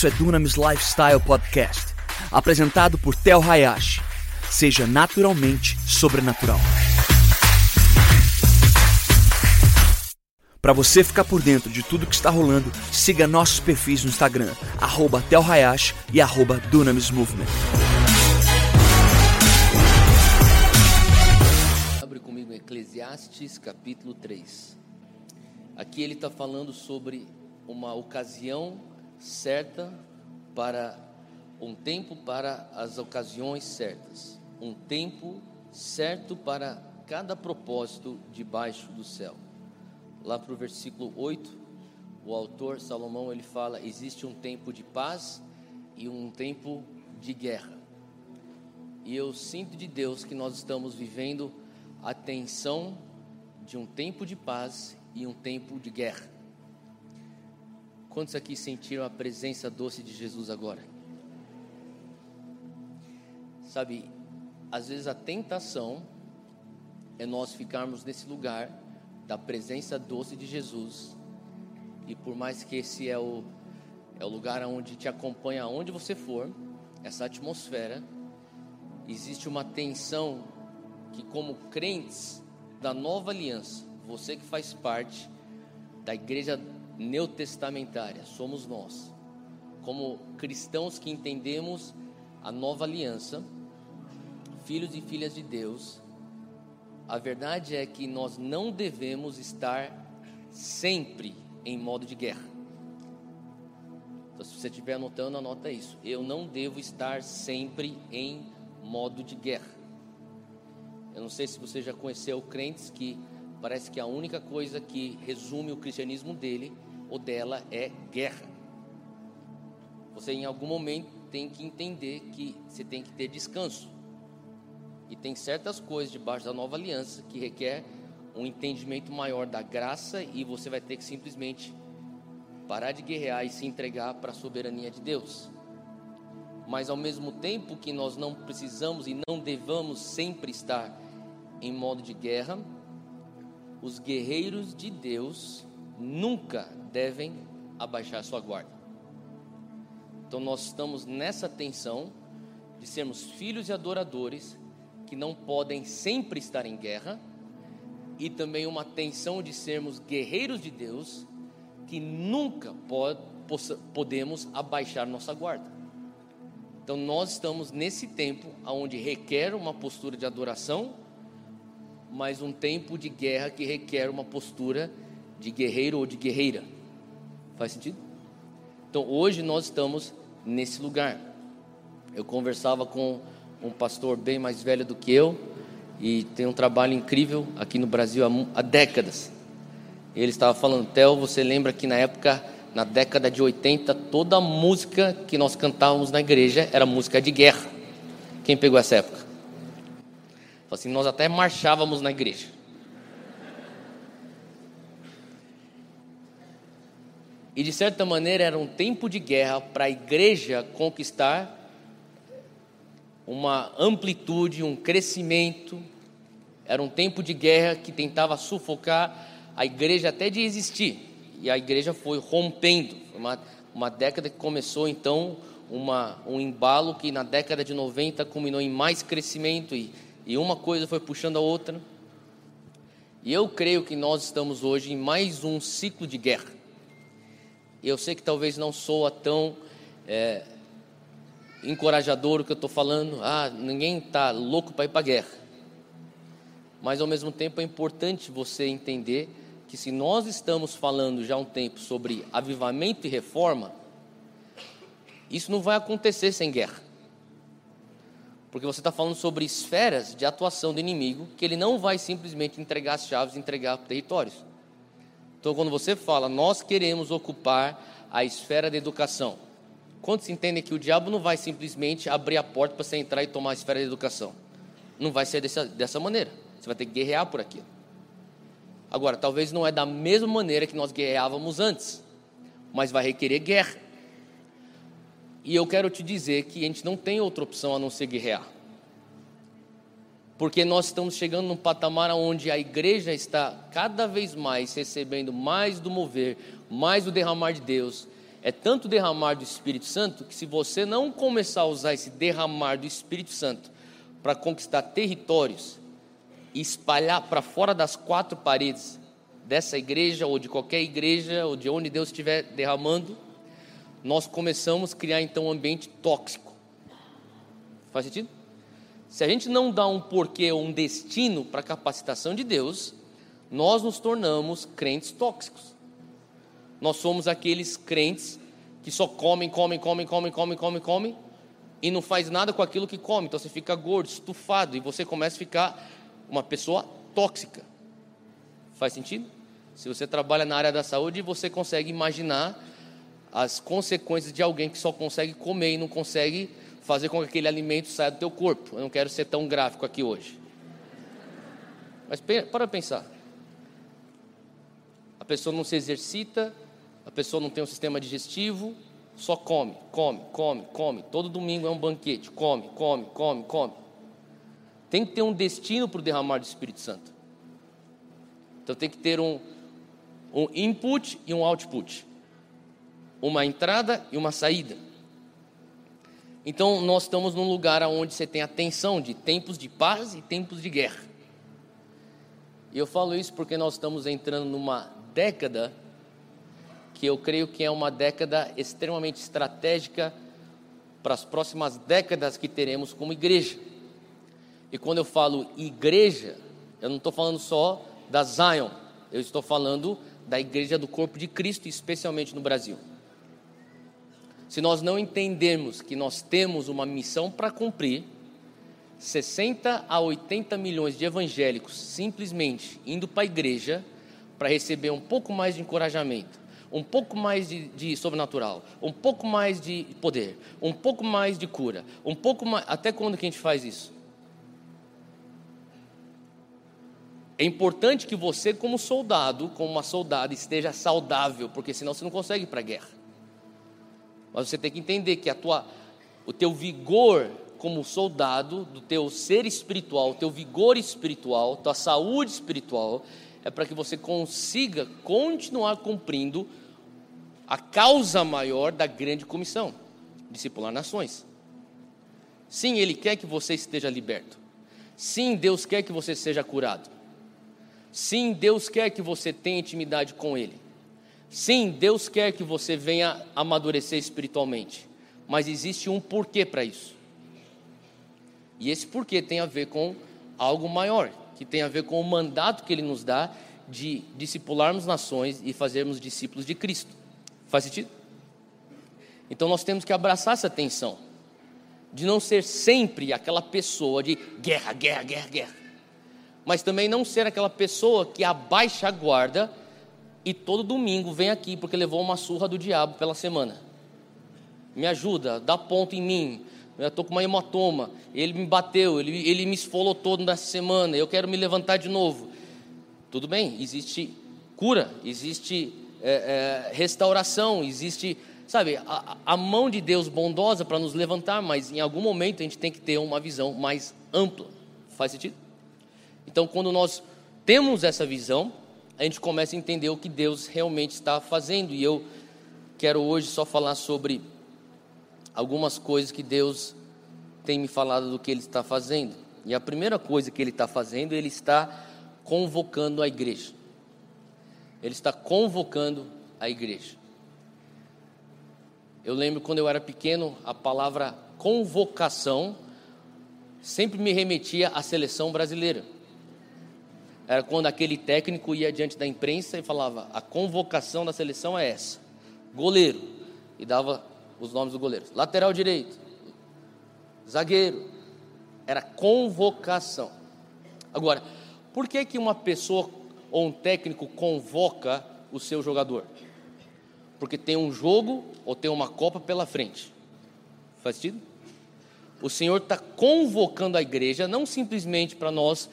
Isso é Dunamis Lifestyle Podcast, apresentado por Tel Hayashi. Seja naturalmente sobrenatural. Para você ficar por dentro de tudo que está rolando, siga nossos perfis no Instagram, arroba Tel Hayashi e arroba Dunamis Movement. Abre comigo Eclesiastes capítulo 3. Aqui ele está falando sobre uma ocasião certa para um tempo para as ocasiões certas, um tempo certo para cada propósito debaixo do céu. Lá para o versículo 8, o autor Salomão ele fala: existe um tempo de paz e um tempo de guerra. E eu sinto de Deus que nós estamos vivendo a tensão de um tempo de paz e um tempo de guerra. Quantos aqui sentiram a presença doce de Jesus agora? Sabe, às vezes a tentação é nós ficarmos nesse lugar da presença doce de Jesus. E por mais que esse é o, é o lugar onde te acompanha aonde você for, essa atmosfera, existe uma tensão que, como crentes da nova aliança, você que faz parte da igreja neotestamentária, somos nós, como cristãos que entendemos a nova aliança, filhos e filhas de Deus, a verdade é que nós não devemos estar sempre em modo de guerra. Então, se você estiver anotando, anota isso. Eu não devo estar sempre em modo de guerra. Eu não sei se você já conheceu crentes que parece que a única coisa que resume o cristianismo dele ou dela é guerra. Você em algum momento tem que entender que você tem que ter descanso. E tem certas coisas debaixo da nova aliança que requer um entendimento maior da graça e você vai ter que simplesmente parar de guerrear e se entregar para a soberania de Deus. Mas ao mesmo tempo que nós não precisamos e não devamos sempre estar em modo de guerra, os guerreiros de Deus nunca devem abaixar sua guarda. Então nós estamos nessa tensão de sermos filhos e adoradores que não podem sempre estar em guerra, e também uma tensão de sermos guerreiros de Deus, que nunca pode, possa, podemos abaixar nossa guarda. Então nós estamos nesse tempo onde requer uma postura de adoração, mas um tempo de guerra que requer uma postura de guerreiro ou de guerreira. Faz sentido? Então hoje nós estamos nesse lugar. Eu conversava com um pastor bem mais velho do que eu e tem um trabalho incrível aqui no Brasil há, décadas. Ele estava falando, Theo, você lembra que na época, na década de 80, toda a música que nós cantávamos na igreja era música de guerra. Quem pegou essa época? Assim, nós até marchávamos na igreja. E de certa maneira era um tempo de guerra para a igreja conquistar uma amplitude, um crescimento. Era um tempo de guerra que tentava sufocar a igreja até de existir. E a igreja foi rompendo. Uma, uma década que começou então uma, um embalo que na década de 90 culminou em mais crescimento e, e uma coisa foi puxando a outra. E eu creio que nós estamos hoje em mais um ciclo de guerra. Eu sei que talvez não soa tão é, encorajador o que eu estou falando. Ah, ninguém está louco para ir para a guerra. Mas ao mesmo tempo é importante você entender que se nós estamos falando já há um tempo sobre avivamento e reforma, isso não vai acontecer sem guerra. Porque você está falando sobre esferas de atuação do inimigo que ele não vai simplesmente entregar as chaves, entregar territórios. Então, quando você fala, nós queremos ocupar a esfera da educação, Quantos entendem que o diabo não vai simplesmente abrir a porta para você entrar e tomar a esfera da educação? Não vai ser dessa, dessa maneira. Você vai ter que guerrear por aquilo. Agora, talvez não é da mesma maneira que nós guerreávamos antes, mas vai requerer guerra. E eu quero te dizer que a gente não tem outra opção a não ser guerrear. Porque nós estamos chegando num patamar onde a igreja está cada vez mais recebendo mais do mover, mais do derramar de Deus, é tanto derramar do Espírito Santo que se você não começar a usar esse derramar do Espírito Santo para conquistar territórios e espalhar para fora das quatro paredes dessa igreja ou de qualquer igreja ou de onde Deus estiver derramando, nós começamos a criar então um ambiente tóxico. Faz sentido? Se a gente não dá um porquê ou um destino para a capacitação de Deus, nós nos tornamos crentes tóxicos. Nós somos aqueles crentes que só comem, comem, comem, comem, comem, comem, comem e não faz nada com aquilo que come. Então você fica gordo, estufado e você começa a ficar uma pessoa tóxica. Faz sentido? Se você trabalha na área da saúde, você consegue imaginar as consequências de alguém que só consegue comer e não consegue fazer com que aquele alimento saia do teu corpo. Eu não quero ser tão gráfico aqui hoje. Mas para pensar. A pessoa não se exercita, a pessoa não tem um sistema digestivo, só come, come, come, come. Todo domingo é um banquete, come, come, come, come. Tem que ter um destino para o derramar do Espírito Santo. Então tem que ter um, um input e um output. Uma entrada e uma saída. Então nós estamos num lugar onde você tem a tensão de tempos de paz e tempos de guerra. E eu falo isso porque nós estamos entrando numa década que eu creio que é uma década extremamente estratégica para as próximas décadas que teremos como igreja. E quando eu falo igreja, eu não estou falando só da Zion, eu estou falando da igreja do corpo de Cristo, especialmente no Brasil. Se nós não entendermos que nós temos uma missão para cumprir, 60 a 80 milhões de evangélicos simplesmente indo para a igreja para receber um pouco mais de encorajamento, um pouco mais de, de, sobrenatural, um pouco mais de poder, um pouco mais de cura, um pouco mais. Até quando que a gente faz isso? É importante que você, como soldado, como uma soldada, esteja saudável, porque senão você não consegue ir para a guerra. Mas você tem que entender que a tua, o teu vigor como soldado, do teu ser espiritual, teu vigor espiritual, tua saúde espiritual, é para que você consiga continuar cumprindo a causa maior da grande comissão, discipular nações. Sim, Ele quer que você esteja liberto. Sim, Deus quer que você seja curado. Sim, Deus quer que você tenha intimidade com Ele. Sim, Deus quer que você venha amadurecer espiritualmente. Mas existe um porquê para isso. E esse porquê tem a ver com algo maior, que tem a ver com o mandato que Ele nos dá de discipularmos nações e fazermos discípulos de Cristo. Faz sentido? Então nós temos que abraçar essa tensão, de não ser sempre aquela pessoa de guerra, guerra, guerra, guerra mas também não ser aquela pessoa que abaixa a guarda e todo domingo vem aqui porque levou uma surra do diabo pela semana. Me ajuda, dá ponto em mim. Eu estou com uma hematoma, ele me bateu, ele, ele me esfolou todo nessa semana, eu quero me levantar de novo. Tudo bem, existe cura, existe é, é, restauração, existe, sabe, a, a mão de Deus bondosa para nos levantar, mas em algum momento a gente tem que ter uma visão mais ampla. Faz sentido? Então, quando nós temos essa visão, a gente começa a entender o que Deus realmente está fazendo. E eu quero hoje só falar sobre algumas coisas que Deus tem me falado do que Ele está fazendo. E a primeira coisa que Ele está fazendo, Ele está convocando a igreja. Ele está convocando a igreja. Eu lembro quando eu era pequeno, a palavra convocação sempre me remetia à seleção brasileira era quando aquele técnico ia diante da imprensa e falava: a convocação da seleção é essa. Goleiro. E dava os nomes dos goleiros. Lateral direito. Zagueiro. Era convocação. Agora, por que, que uma pessoa ou um técnico convoca o seu jogador? Porque tem um jogo ou tem uma Copa pela frente. Faz sentido? O Senhor está convocando a igreja, não simplesmente para nós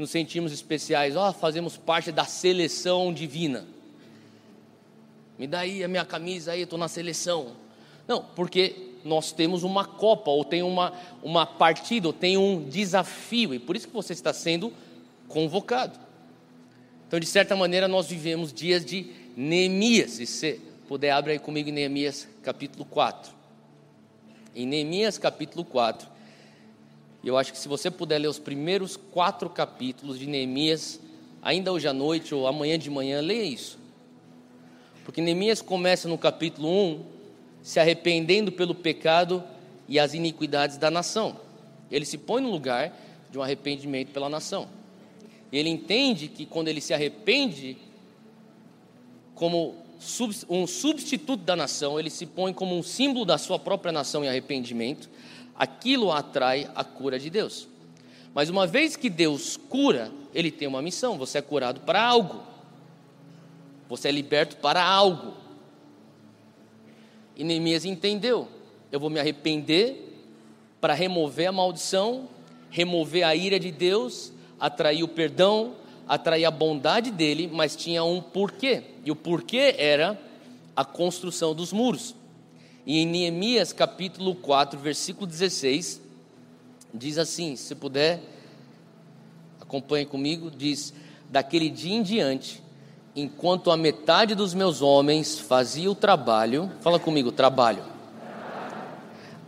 nos sentimos especiais, ó, oh, fazemos parte da seleção divina. Me dá aí a minha camisa aí, estou na seleção. Não, porque nós temos uma Copa, ou tem uma, uma partida, ou tem um desafio, e por isso que você está sendo convocado. Então, de certa maneira, nós vivemos dias de Neemias, e você puder, abre aí comigo em Neemias capítulo 4. Em Neemias capítulo 4, e eu acho que se você puder ler os primeiros quatro capítulos de Neemias, ainda hoje à noite ou amanhã de manhã, leia isso. Porque Neemias começa no capítulo 1 se arrependendo pelo pecado e as iniquidades da nação. Ele se põe no lugar de um arrependimento pela nação. Ele entende que quando ele se arrepende como um substituto da nação, ele se põe como um símbolo da sua própria nação em arrependimento, aquilo atrai a cura de Deus. Mas uma vez que Deus cura, ele tem uma missão: você é curado para algo, você é liberto para algo. E Neemias entendeu: eu vou me arrepender para remover a maldição, remover a ira de Deus, atrair o perdão, atrair a bondade dele, mas tinha um porquê. E o porquê era a construção dos muros. E em Neemias capítulo 4, versículo 16, diz assim: se puder, acompanhe comigo, diz: Daquele dia em diante, enquanto a metade dos meus homens fazia o trabalho, fala comigo, trabalho.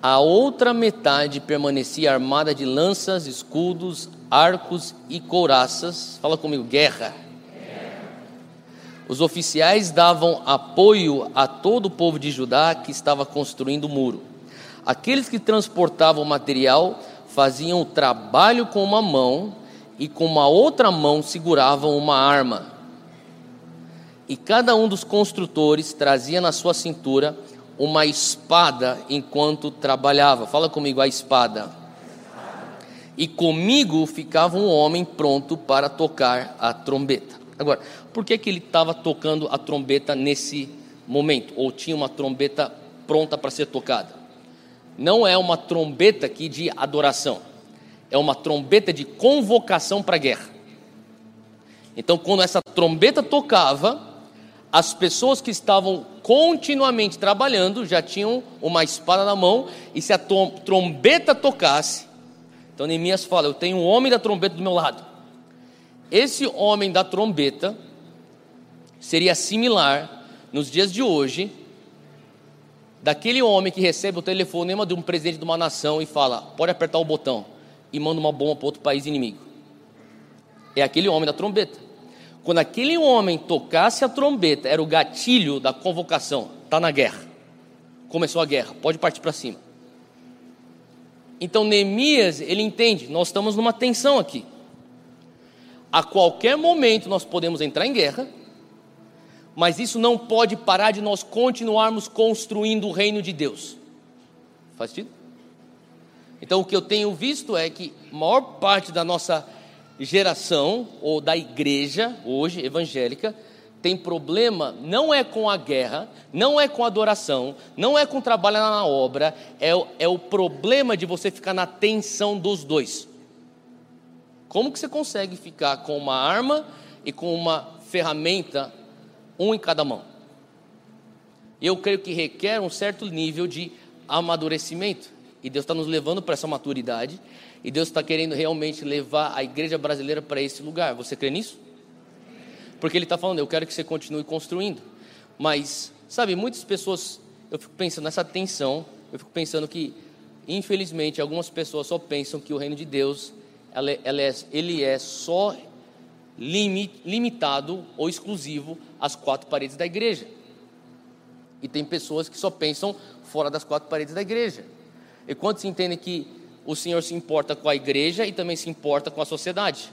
A outra metade permanecia armada de lanças, escudos, arcos e couraças. Fala comigo, guerra. Os oficiais davam apoio a todo o povo de Judá que estava construindo o muro. Aqueles que transportavam material faziam o trabalho com uma mão e com uma outra mão seguravam uma arma. E cada um dos construtores trazia na sua cintura uma espada enquanto trabalhava. Fala comigo, a espada e comigo ficava um homem pronto para tocar a trombeta. Agora, por que, que ele estava tocando a trombeta nesse momento? Ou tinha uma trombeta pronta para ser tocada? Não é uma trombeta aqui de adoração, é uma trombeta de convocação para a guerra. Então, quando essa trombeta tocava, as pessoas que estavam continuamente trabalhando já tinham uma espada na mão, e se a trombeta tocasse, então Neemias fala: Eu tenho um homem da trombeta do meu lado. Esse homem da trombeta seria similar, nos dias de hoje, daquele homem que recebe o telefonema de um presidente de uma nação e fala: Pode apertar o botão e manda uma bomba para outro país inimigo. É aquele homem da trombeta. Quando aquele homem tocasse a trombeta, era o gatilho da convocação. Está na guerra. Começou a guerra, pode partir para cima. Então Neemias, ele entende, nós estamos numa tensão aqui. A qualquer momento nós podemos entrar em guerra, mas isso não pode parar de nós continuarmos construindo o reino de Deus. Faz sentido? Então o que eu tenho visto é que maior parte da nossa geração, ou da igreja hoje evangélica, tem problema não é com a guerra, não é com a adoração, não é com trabalhar na obra, é, é o problema de você ficar na tensão dos dois. Como que você consegue ficar com uma arma e com uma ferramenta, um em cada mão? Eu creio que requer um certo nível de amadurecimento. E Deus está nos levando para essa maturidade. E Deus está querendo realmente levar a igreja brasileira para esse lugar. Você crê nisso? Porque ele está falando, eu quero que você continue construindo. Mas, sabe, muitas pessoas, eu fico pensando nessa tensão, eu fico pensando que, infelizmente, algumas pessoas só pensam que o reino de Deus, ela, ela é, ele é só limitado ou exclusivo às quatro paredes da igreja. E tem pessoas que só pensam fora das quatro paredes da igreja. E quantos entendem que o Senhor se importa com a igreja e também se importa com a sociedade?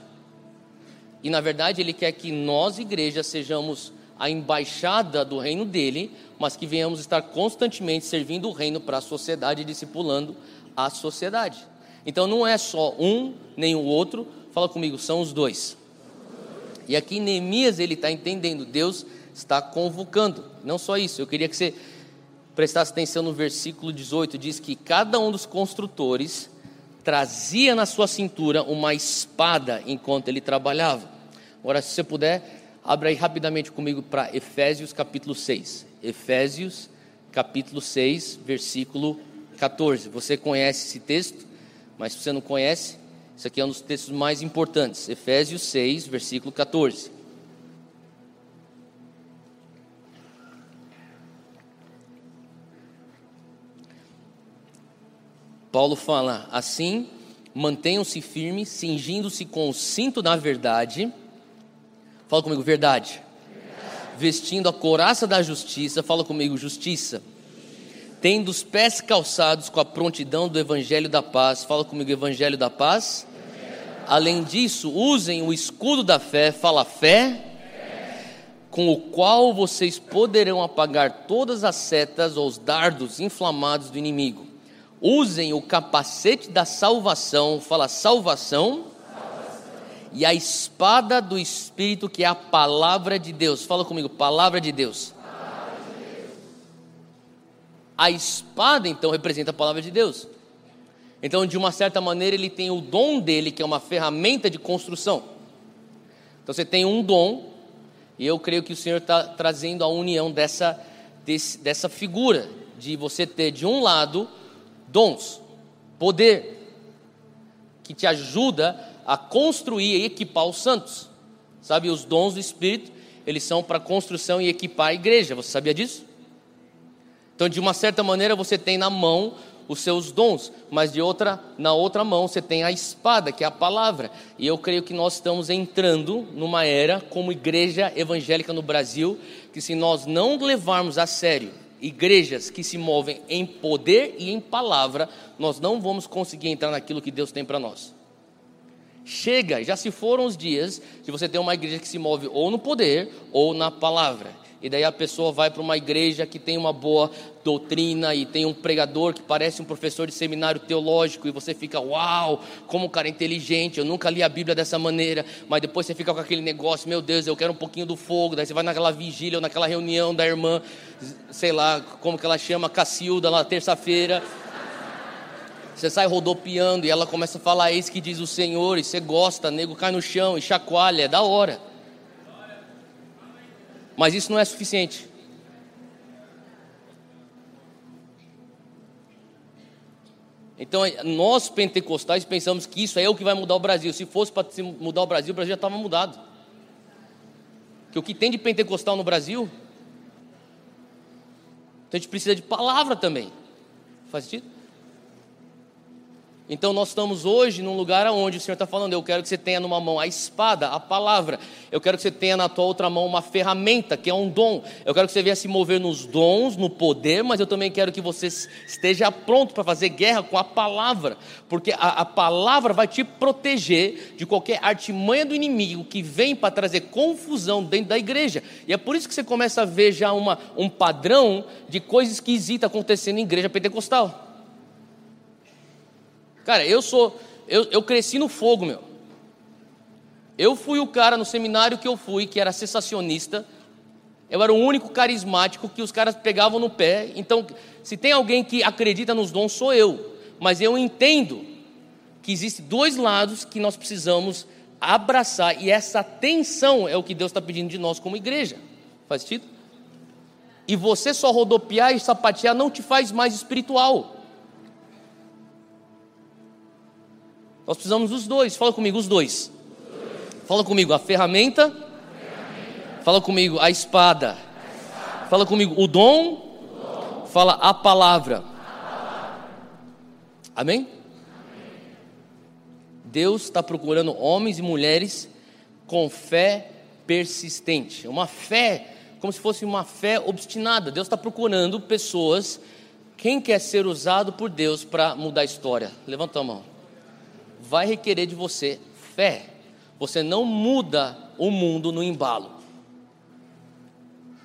E na verdade ele quer que nós, igreja, sejamos a embaixada do reino dele, mas que venhamos estar constantemente servindo o reino para a sociedade, discipulando a sociedade. Então não é só um nem o outro, fala comigo, são os dois. E aqui Neemias ele está entendendo, Deus está convocando. Não só isso, eu queria que você prestasse atenção no versículo 18, diz que cada um dos construtores trazia na sua cintura uma espada enquanto ele trabalhava. Agora, se você puder, abra aí rapidamente comigo para Efésios capítulo 6. Efésios capítulo 6, versículo 14. Você conhece esse texto, mas se você não conhece, isso aqui é um dos textos mais importantes. Efésios 6, versículo 14. Paulo fala assim: mantenham-se firmes, cingindo-se com o cinto da verdade. Fala comigo, verdade. verdade. Vestindo a coraça da justiça, fala comigo, justiça Tendo os pés calçados com a prontidão do evangelho da paz. Fala comigo, evangelho da paz. Além disso, usem o escudo da fé. Fala fé com o qual vocês poderão apagar todas as setas ou os dardos inflamados do inimigo. Usem o capacete da salvação, fala salvação, salvação, e a espada do Espírito, que é a palavra de Deus. Fala comigo, palavra de Deus. A espada, então, representa a palavra de Deus. Então, de uma certa maneira, ele tem o dom dele, que é uma ferramenta de construção. Então, você tem um dom, e eu creio que o Senhor está trazendo a união dessa, desse, dessa figura, de você ter de um lado dons, poder, que te ajuda a construir e equipar os santos. Sabe, os dons do Espírito, eles são para construção e equipar a igreja. Você sabia disso? Então, de uma certa maneira, você tem na mão os seus dons, mas de outra, na outra mão você tem a espada, que é a palavra. E eu creio que nós estamos entrando numa era como igreja evangélica no Brasil, que se nós não levarmos a sério igrejas que se movem em poder e em palavra, nós não vamos conseguir entrar naquilo que Deus tem para nós. Chega, já se foram os dias de você ter uma igreja que se move ou no poder ou na palavra e daí a pessoa vai para uma igreja que tem uma boa doutrina e tem um pregador que parece um professor de seminário teológico e você fica, uau, como o cara é inteligente, eu nunca li a Bíblia dessa maneira, mas depois você fica com aquele negócio, meu Deus, eu quero um pouquinho do fogo, daí você vai naquela vigília ou naquela reunião da irmã, sei lá, como que ela chama, Cacilda, lá terça-feira, você sai rodopiando e ela começa a falar, eis que diz o Senhor, e você gosta, nego cai no chão e chacoalha, é da hora. Mas isso não é suficiente. Então, nós pentecostais pensamos que isso é o que vai mudar o Brasil. Se fosse para mudar o Brasil, o Brasil já estava mudado. Que o que tem de pentecostal no Brasil, então a gente precisa de palavra também. Faz sentido? Então nós estamos hoje num lugar onde o Senhor está falando, eu quero que você tenha numa mão a espada, a palavra, eu quero que você tenha na tua outra mão uma ferramenta, que é um dom, eu quero que você venha se mover nos dons, no poder, mas eu também quero que você esteja pronto para fazer guerra com a palavra, porque a, a palavra vai te proteger de qualquer artimanha do inimigo que vem para trazer confusão dentro da igreja, e é por isso que você começa a ver já uma, um padrão de coisas esquisitas acontecendo em igreja pentecostal. Cara, eu sou. Eu, eu cresci no fogo, meu. Eu fui o cara no seminário que eu fui, que era sensacionista. Eu era o único carismático que os caras pegavam no pé. Então, se tem alguém que acredita nos dons, sou eu. Mas eu entendo que existem dois lados que nós precisamos abraçar. E essa tensão é o que Deus está pedindo de nós como igreja. Faz sentido? E você só rodopiar e sapatear não te faz mais espiritual. Nós precisamos dos dois. Fala comigo, os dois. Fala comigo, a ferramenta. Fala comigo, a espada. Fala comigo, o dom. Fala a palavra. Amém? Deus está procurando homens e mulheres com fé persistente. Uma fé, como se fosse uma fé obstinada. Deus está procurando pessoas. Quem quer ser usado por Deus para mudar a história? Levanta a mão vai requerer de você fé. Você não muda o mundo no embalo.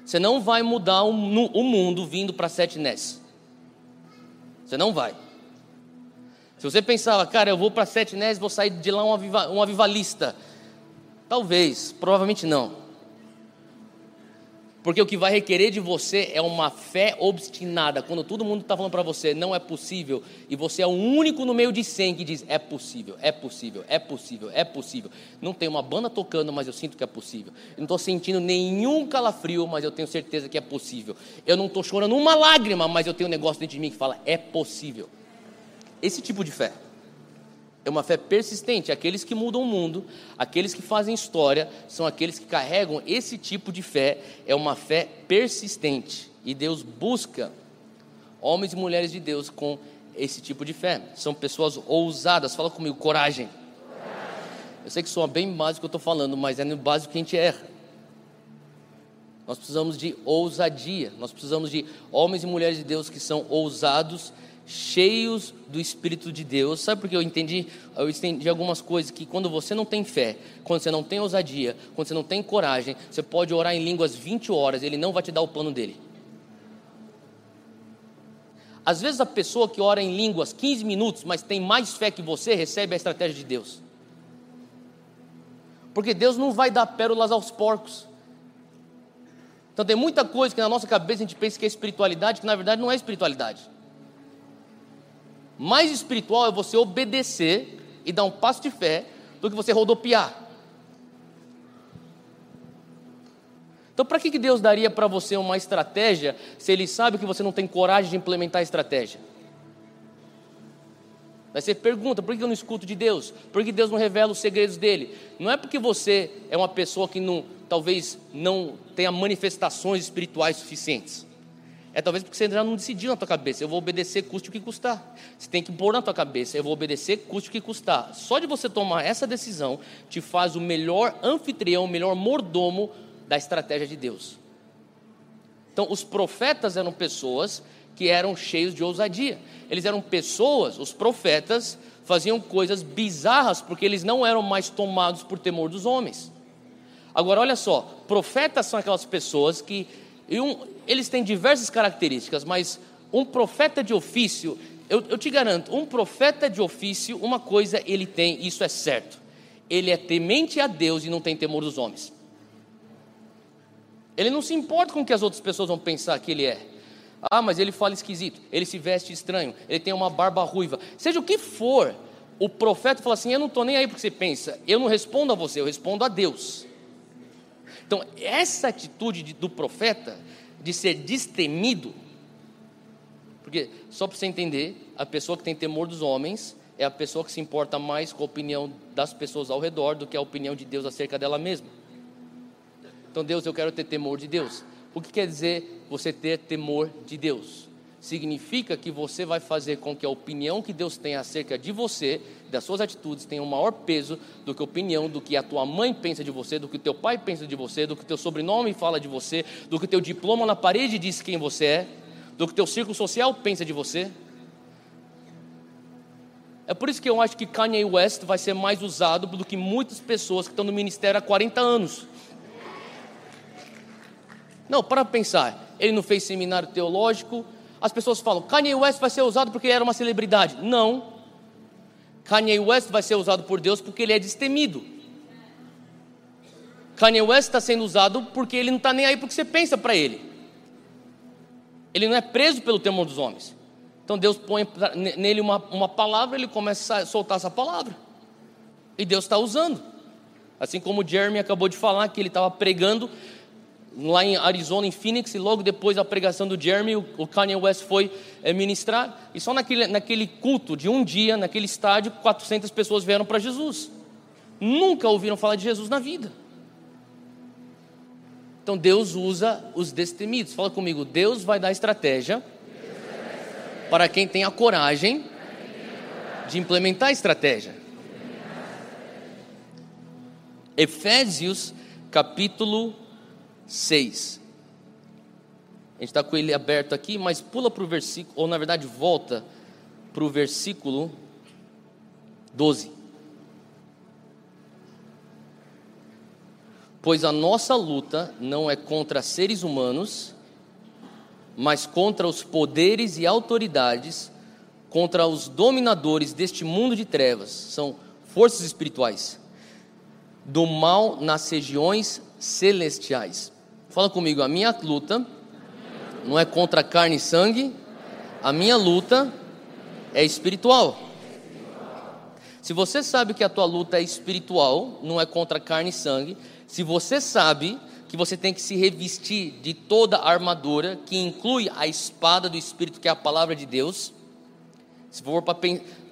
Você não vai mudar o, mundo vindo para Sete Ness. Você não vai. Se você pensava, cara, eu vou para Sete Ness, vou sair de lá um, aviva, um avivalista. Talvez, provavelmente não. Porque o que vai requerer de você é uma fé obstinada. Quando todo mundo está falando para você, não é possível, e você é o único no meio de 100 que diz: é possível, é possível, é possível, é possível. Não tem uma banda tocando, mas eu sinto que é possível. Eu não estou sentindo nenhum calafrio, mas eu tenho certeza que é possível. Eu não estou chorando uma lágrima, mas eu tenho um negócio dentro de mim que fala: é possível. Esse tipo de fé. É uma fé persistente. Aqueles que mudam o mundo, aqueles que fazem história, são aqueles que carregam esse tipo de fé. É uma fé persistente. E Deus busca homens e mulheres de Deus com esse tipo de fé. São pessoas ousadas. Fala comigo, coragem. Eu sei que soa bem básico que eu estou falando, mas é no básico que a gente erra. Nós precisamos de ousadia. Nós precisamos de homens e mulheres de Deus que são ousados, cheios do Espírito de Deus. Sabe por que eu entendi? Eu entendi algumas coisas que quando você não tem fé, quando você não tem ousadia, quando você não tem coragem, você pode orar em línguas 20 horas, ele não vai te dar o plano dele. Às vezes a pessoa que ora em línguas 15 minutos, mas tem mais fé que você, recebe a estratégia de Deus. Porque Deus não vai dar pérolas aos porcos. Então tem muita coisa que na nossa cabeça a gente pensa que é espiritualidade, que na verdade não é espiritualidade. Mais espiritual é você obedecer e dar um passo de fé do que você rodopiar. Então, para que Deus daria para você uma estratégia se Ele sabe que você não tem coragem de implementar a estratégia? Aí você pergunta, por que eu não escuto de Deus? Por que Deus não revela os segredos dele? Não é porque você é uma pessoa que não, talvez não tenha manifestações espirituais suficientes. É talvez porque você já não decidiu na tua cabeça, eu vou obedecer custe o que custar. Você tem que pôr na tua cabeça, eu vou obedecer custe o que custar. Só de você tomar essa decisão te faz o melhor anfitrião, o melhor mordomo da estratégia de Deus. Então, os profetas eram pessoas que eram cheios de ousadia. Eles eram pessoas, os profetas faziam coisas bizarras porque eles não eram mais tomados por temor dos homens. Agora, olha só, profetas são aquelas pessoas que um, eles têm diversas características, mas um profeta de ofício, eu, eu te garanto, um profeta de ofício, uma coisa ele tem, isso é certo. Ele é temente a Deus e não tem temor dos homens. Ele não se importa com o que as outras pessoas vão pensar que ele é. Ah, mas ele fala esquisito, ele se veste estranho, ele tem uma barba ruiva. Seja o que for, o profeta fala assim: Eu não estou nem aí porque você pensa, eu não respondo a você, eu respondo a Deus. Então, essa atitude do profeta de ser destemido, porque só para você entender, a pessoa que tem temor dos homens é a pessoa que se importa mais com a opinião das pessoas ao redor do que a opinião de Deus acerca dela mesma. Então, Deus, eu quero ter temor de Deus. O que quer dizer você ter temor de Deus? Significa que você vai fazer com que a opinião que Deus tem acerca de você, das suas atitudes, tenha um maior peso do que a opinião do que a tua mãe pensa de você, do que o teu pai pensa de você, do que o teu sobrenome fala de você, do que o teu diploma na parede diz quem você é, do que o teu círculo social pensa de você. É por isso que eu acho que Kanye West vai ser mais usado do que muitas pessoas que estão no ministério há 40 anos. Não, para pensar. Ele não fez seminário teológico. As pessoas falam, Kanye West vai ser usado porque ele era uma celebridade. Não. Kanye West vai ser usado por Deus porque ele é destemido. Kanye West está sendo usado porque ele não está nem aí porque você pensa para ele. Ele não é preso pelo temor dos homens. Então Deus põe nele uma, uma palavra, ele começa a soltar essa palavra. E Deus está usando. Assim como o Jeremy acabou de falar que ele estava pregando lá em Arizona, em Phoenix, e logo depois da pregação do Jeremy, o Kanye West foi é, ministrar, e só naquele, naquele culto de um dia, naquele estádio, 400 pessoas vieram para Jesus. Nunca ouviram falar de Jesus na vida. Então Deus usa os destemidos. Fala comigo, Deus vai dar estratégia para quem tem a coragem de implementar a estratégia. Efésios capítulo 6. A gente está com ele aberto aqui, mas pula para o versículo, ou na verdade volta para o versículo 12. Pois a nossa luta não é contra seres humanos, mas contra os poderes e autoridades, contra os dominadores deste mundo de trevas, são forças espirituais, do mal nas regiões celestiais. Fala comigo, a minha luta não é contra carne e sangue, a minha luta é espiritual. Se você sabe que a tua luta é espiritual, não é contra carne e sangue, se você sabe que você tem que se revestir de toda a armadura, que inclui a espada do Espírito, que é a palavra de Deus. Se for para,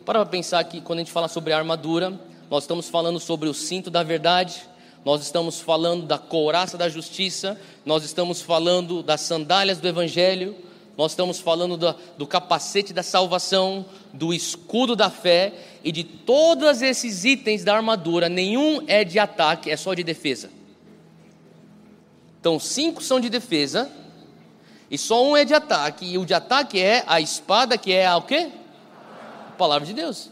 para pensar que quando a gente fala sobre armadura, nós estamos falando sobre o cinto da verdade, nós estamos falando da couraça da justiça, nós estamos falando das sandálias do Evangelho, nós estamos falando do, do, capacete da salvação, do escudo da fé e de todos esses itens da armadura, nenhum é de ataque, é só de defesa. Então, cinco são de defesa e só um é de ataque, e o de ataque é a espada, que é a o quê? A palavra de Deus.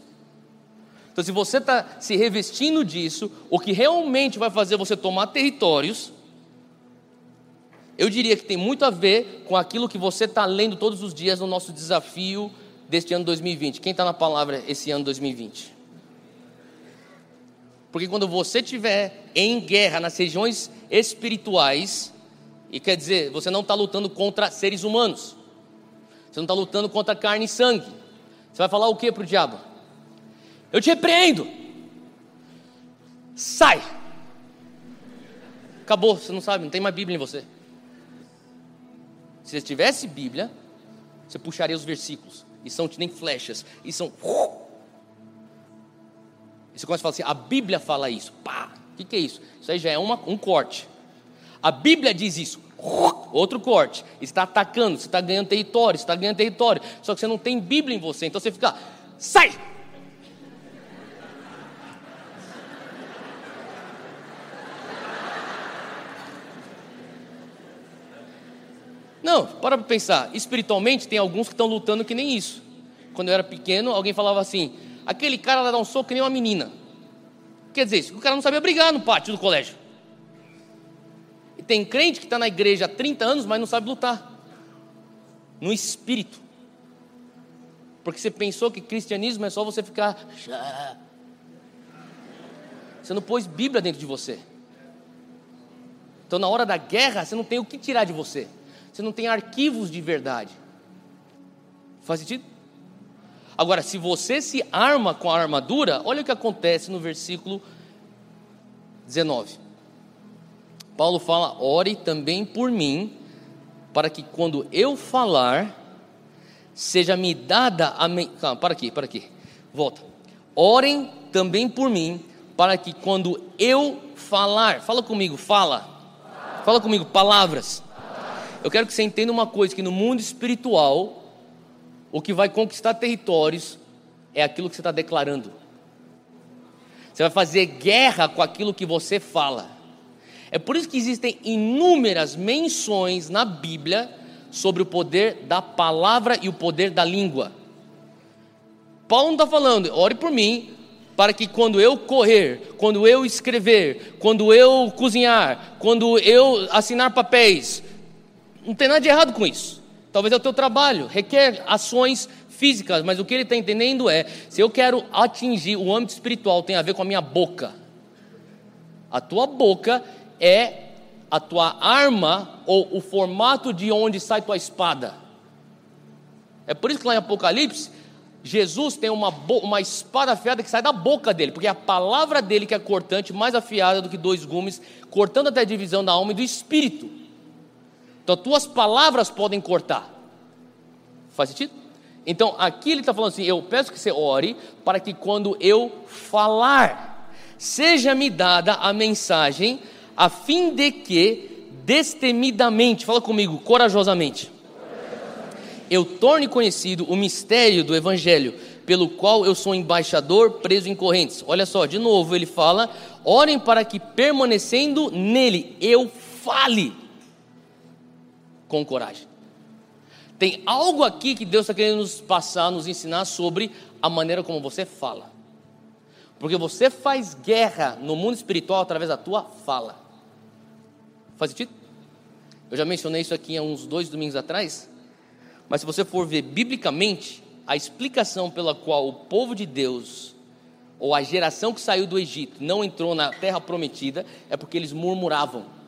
Então, se você está se revestindo disso, o que realmente vai fazer você tomar territórios eu diria que tem muito a ver com aquilo que você está lendo todos os dias no nosso desafio deste ano 2020. Quem está na palavra esse ano 2020? Porque quando você estiver em guerra nas regiões espirituais, e quer dizer, você não está lutando contra seres humanos, você não está lutando contra carne e sangue, você vai falar o que para o diabo? Eu te repreendo, sai, acabou, você não sabe, não tem mais Bíblia em você. Se você tivesse Bíblia, você puxaria os versículos, e são nem flechas, e são. E você começa a falar assim: a Bíblia fala isso. Pá! O que, que é isso? Isso aí já é uma, um corte. A Bíblia diz isso. Outro corte. Está atacando, você está ganhando território, você está ganhando território. Só que você não tem Bíblia em você, então você fica. Sai! Não, para para pensar. Espiritualmente, tem alguns que estão lutando que nem isso. Quando eu era pequeno, alguém falava assim: aquele cara lá dá um soco que nem uma menina. Quer dizer, o cara não sabia brigar no pátio do colégio. E tem crente que está na igreja há 30 anos, mas não sabe lutar. No espírito. Porque você pensou que cristianismo é só você ficar. Você não pôs Bíblia dentro de você. Então, na hora da guerra, você não tem o que tirar de você você não tem arquivos de verdade. Faz sentido? Agora, se você se arma com a armadura, olha o que acontece no versículo 19. Paulo fala: ore também por mim, para que quando eu falar, seja me dada a. Me... Calma, para aqui, para aqui. Volta. Orem também por mim, para que quando eu falar, fala comigo, fala. Fala comigo, palavras eu quero que você entenda uma coisa: que no mundo espiritual, o que vai conquistar territórios é aquilo que você está declarando. Você vai fazer guerra com aquilo que você fala. É por isso que existem inúmeras menções na Bíblia sobre o poder da palavra e o poder da língua. Paulo não está falando, ore por mim, para que quando eu correr, quando eu escrever, quando eu cozinhar, quando eu assinar papéis, não tem nada de errado com isso. Talvez é o teu trabalho, requer ações físicas, mas o que ele está entendendo é: se eu quero atingir o âmbito espiritual, tem a ver com a minha boca. A tua boca é a tua arma ou o formato de onde sai tua espada. É por isso que lá em Apocalipse, Jesus tem uma, uma espada afiada que sai da boca dele, porque é a palavra dele que é cortante, mais afiada do que dois gumes, cortando até a divisão da alma e do espírito. Então, tuas palavras podem cortar. Faz sentido? Então, aqui ele está falando assim: eu peço que você ore para que quando eu falar, seja-me dada a mensagem, a fim de que, destemidamente, fala comigo, corajosamente, eu torne conhecido o mistério do Evangelho, pelo qual eu sou embaixador preso em correntes. Olha só, de novo ele fala: orem para que permanecendo nele eu fale com coragem. Tem algo aqui que Deus está querendo nos passar, nos ensinar sobre a maneira como você fala. Porque você faz guerra no mundo espiritual através da tua fala. Faz sentido? Eu já mencionei isso aqui há uns dois domingos atrás. Mas se você for ver biblicamente, a explicação pela qual o povo de Deus, ou a geração que saiu do Egito, não entrou na terra prometida, é porque eles murmuravam.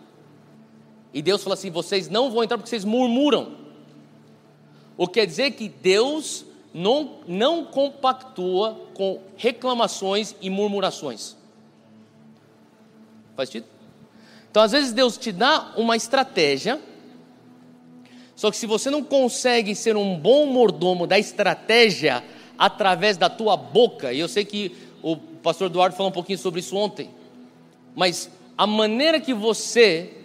E Deus falou assim: vocês não vão entrar porque vocês murmuram. O que quer dizer que Deus não, não compactua com reclamações e murmurações. Faz sentido? Então, às vezes, Deus te dá uma estratégia, só que se você não consegue ser um bom mordomo da estratégia através da tua boca, e eu sei que o pastor Eduardo falou um pouquinho sobre isso ontem, mas a maneira que você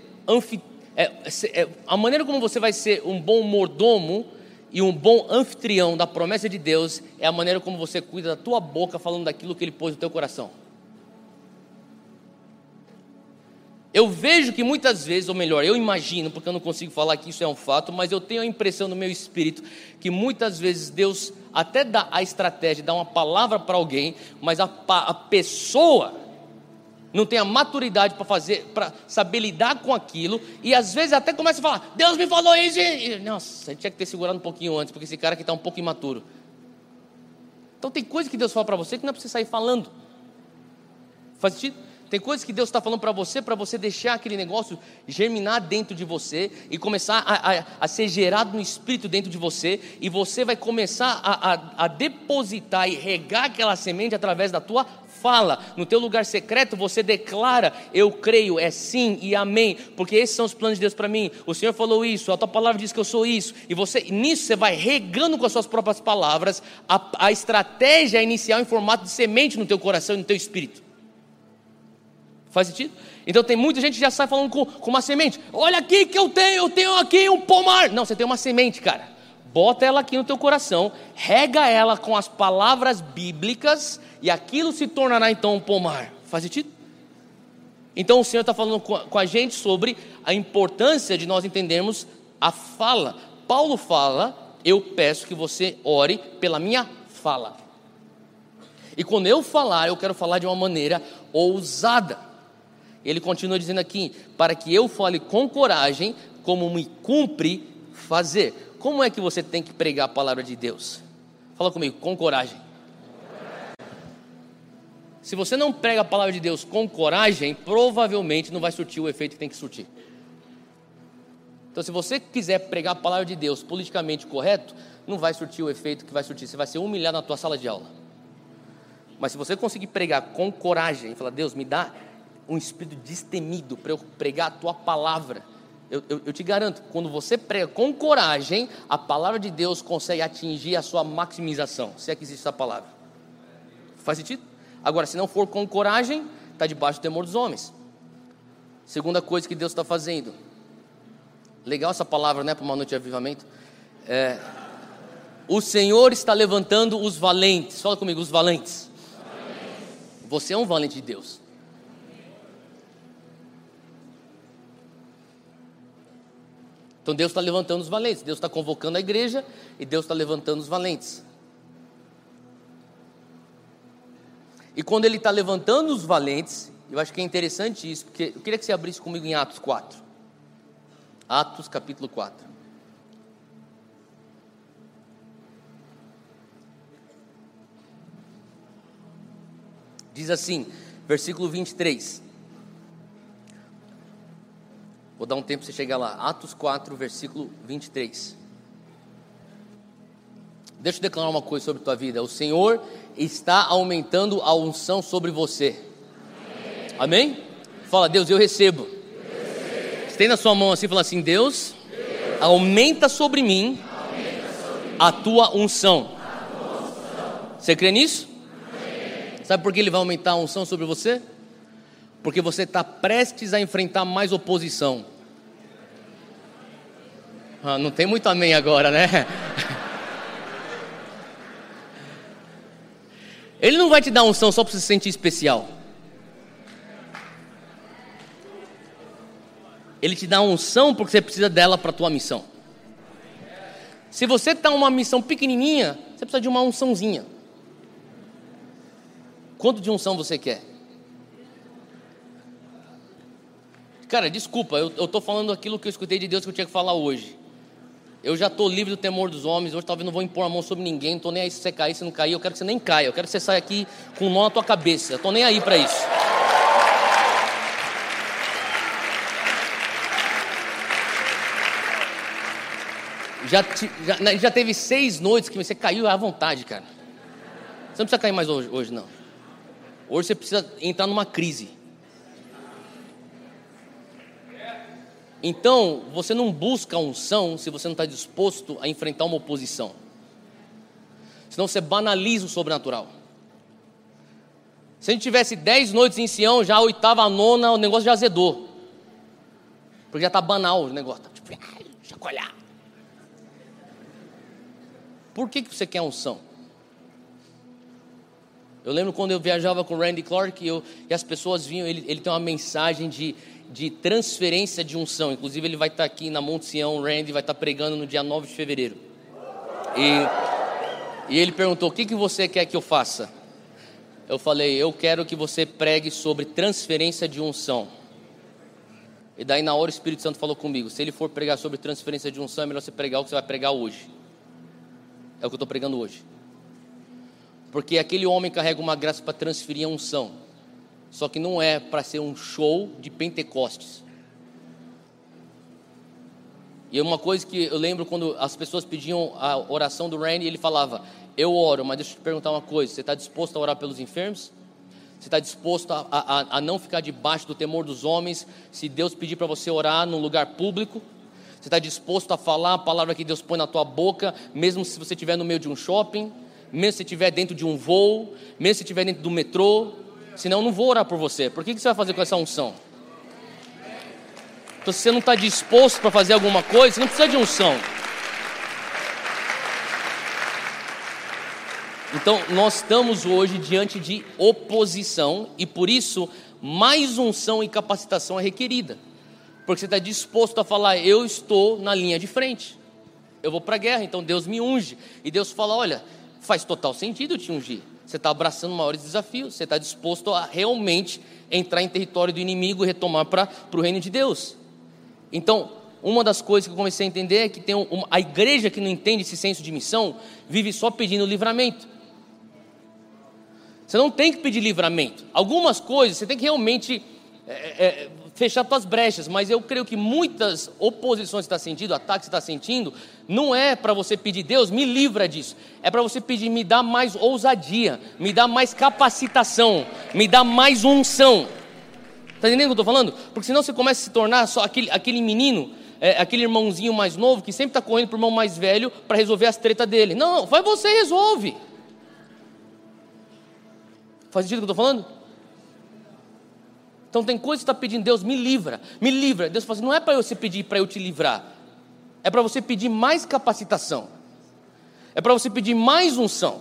é, é, a maneira como você vai ser um bom mordomo e um bom anfitrião da promessa de Deus é a maneira como você cuida da tua boca falando daquilo que ele pôs no teu coração. Eu vejo que muitas vezes, ou melhor, eu imagino, porque eu não consigo falar que isso é um fato, mas eu tenho a impressão no meu espírito que muitas vezes Deus até dá a estratégia, dá uma palavra para alguém, mas a, a pessoa não tem a maturidade para fazer, para saber lidar com aquilo, e às vezes até começa a falar: Deus me falou isso. E, nossa, tinha que ter segurado um pouquinho antes, porque esse cara aqui está um pouco imaturo. Então tem coisa que Deus fala para você que não é para você sair falando. Faz sentido? Tem coisas que Deus está falando para você, para você deixar aquele negócio germinar dentro de você e começar a, a, a, ser gerado no espírito dentro de você, e você vai começar a, a depositar e regar aquela semente através da tua fala. No teu lugar secreto você declara: Eu creio, é sim e amém, porque esses são os planos de Deus para mim. O Senhor falou isso, a tua palavra diz que eu sou isso, e você nisso você vai regando com as suas próprias palavras a, a estratégia inicial em formato de semente no teu coração e no teu espírito. Faz sentido? Então tem muita gente que já sai falando com, com uma semente. Olha aqui que eu tenho, eu tenho aqui um pomar. Não, você tem uma semente, cara. Bota ela aqui no teu coração, rega ela com as palavras bíblicas e aquilo se tornará então um pomar. Faz sentido? Então o Senhor está falando com a gente sobre a importância de nós entendermos a fala. Paulo fala: Eu peço que você ore pela minha fala. E quando eu falar, eu quero falar de uma maneira ousada. Ele continua dizendo aqui: para que eu fale com coragem, como me cumpre fazer. Como é que você tem que pregar a palavra de Deus? Fala comigo, com coragem. Se você não prega a palavra de Deus com coragem, provavelmente não vai surtir o efeito que tem que surtir. Então, se você quiser pregar a palavra de Deus politicamente correto, não vai surtir o efeito que vai surtir. Você vai ser humilhado na tua sala de aula. Mas se você conseguir pregar com coragem, falar, Deus, me dá um espírito destemido para eu pregar a tua palavra. Eu, eu, eu, te garanto, quando você prega com coragem, a palavra de Deus consegue atingir a sua maximização, se é que existe essa palavra. Faz sentido? Agora, se não for com coragem, está debaixo do temor dos homens. Segunda coisa que Deus está fazendo. Legal essa palavra, né, para uma noite de avivamento. É, o Senhor está levantando os valentes. Fala comigo, os valentes. Você é um valente de Deus. Então Deus está levantando os valentes, Deus está convocando a igreja e Deus está levantando os valentes. E quando Ele está levantando os valentes, eu acho que é interessante isso, porque eu queria que você abrisse comigo em Atos 4. Atos capítulo 4. Diz assim, versículo 23. Vou dar um tempo para você chegar lá. Atos 4, versículo 23. Deixa eu declarar uma coisa sobre a tua vida. O Senhor está aumentando a unção sobre você. Amém? Amém? Fala, Deus, eu recebo. Estenda sua mão assim e fala assim: Deus, Deus aumenta sobre mim, aumenta sobre mim a, tua unção. a tua unção. Você crê nisso? Amém. Sabe por que ele vai aumentar a unção sobre você? Porque você está prestes a enfrentar mais oposição. Ah, não tem muito amém agora, né? Ele não vai te dar unção só para você se sentir especial. Ele te dá unção porque você precisa dela para a tua missão. Se você está uma missão pequenininha, você precisa de uma unçãozinha. Quanto de unção você quer? Cara, desculpa, eu estou falando aquilo que eu escutei de Deus que eu tinha que falar hoje. Eu já estou livre do temor dos homens, hoje talvez não vou impor a mão sobre ninguém, não estou nem aí se você cair, se não cair, eu quero que você nem caia, eu quero que você saia aqui com um nó na tua cabeça, eu estou nem aí para isso. Já, já, né, já, teve seis noites que você caiu à vontade, cara. Você não precisa cair mais hoje, hoje não. Hoje você precisa entrar numa crise. Então, você não busca unção se você não está disposto a enfrentar uma oposição. Senão você banaliza o sobrenatural. Se a gente tivesse dez noites em Sião, já a oitava, a nona, o negócio já azedou. Porque já está banal o negócio. Tá tipo, chacoalhar. Por que, que você quer unção? Eu lembro quando eu viajava com o Randy Clark e, eu, e as pessoas vinham, ele, ele tem uma mensagem de, de transferência de unção. Inclusive, ele vai estar aqui na Monte Sião, Randy vai estar pregando no dia 9 de fevereiro. E, e ele perguntou: O que, que você quer que eu faça? Eu falei: Eu quero que você pregue sobre transferência de unção. E daí, na hora, o Espírito Santo falou comigo: Se ele for pregar sobre transferência de unção, é melhor você pregar o que você vai pregar hoje. É o que eu estou pregando hoje. Porque aquele homem carrega uma graça para transferir a unção. Só que não é para ser um show de Pentecostes. E é uma coisa que eu lembro quando as pessoas pediam a oração do Randy, ele falava: Eu oro, mas deixa eu te perguntar uma coisa: você está disposto a orar pelos enfermos? Você está disposto a, a, a, não ficar debaixo do temor dos homens? Se Deus pedir para você orar num lugar público? Você está disposto a falar a palavra que Deus põe na tua boca, mesmo se você estiver no meio de um shopping? mesmo se estiver dentro de um voo, mesmo se estiver dentro do metrô, senão eu não vou orar por você. Por que, que você vai fazer com essa unção? Então, se você não está disposto para fazer alguma coisa, você não precisa de unção. Então, nós estamos hoje diante de oposição e por isso mais unção e capacitação é requerida. Porque você está disposto a falar, eu estou na linha de frente. Eu vou para a guerra, então Deus me unge. E Deus fala: olha, faz total sentido te ungir. Você está abraçando maiores desafios, você está disposto a realmente entrar em território do inimigo e retomar para o reino de Deus. Então, uma das coisas que eu comecei a entender é que tem uma, a igreja que não entende esse senso de missão vive só pedindo livramento. Você não tem que pedir livramento. Algumas coisas você tem que realmente é, é, fechar suas brechas, mas eu creio que muitas oposições que está sentindo, ataques que está sentindo, não é para você pedir, Deus, me livra disso. É para você pedir, me dá mais ousadia, me dá mais capacitação, me dá mais unção. Está entendendo o que eu estou falando? Porque senão você começa a se tornar só aquele, aquele menino, é, aquele irmãozinho mais novo que sempre está correndo para o irmão mais velho para resolver as tretas dele. Não, vai você e resolve. Faz sentido o que eu estou falando? Então tem coisas que você está pedindo, Deus me livra, me livra. Deus fala assim, não é para você pedir para eu te livrar, é para você pedir mais capacitação, é para você pedir mais unção.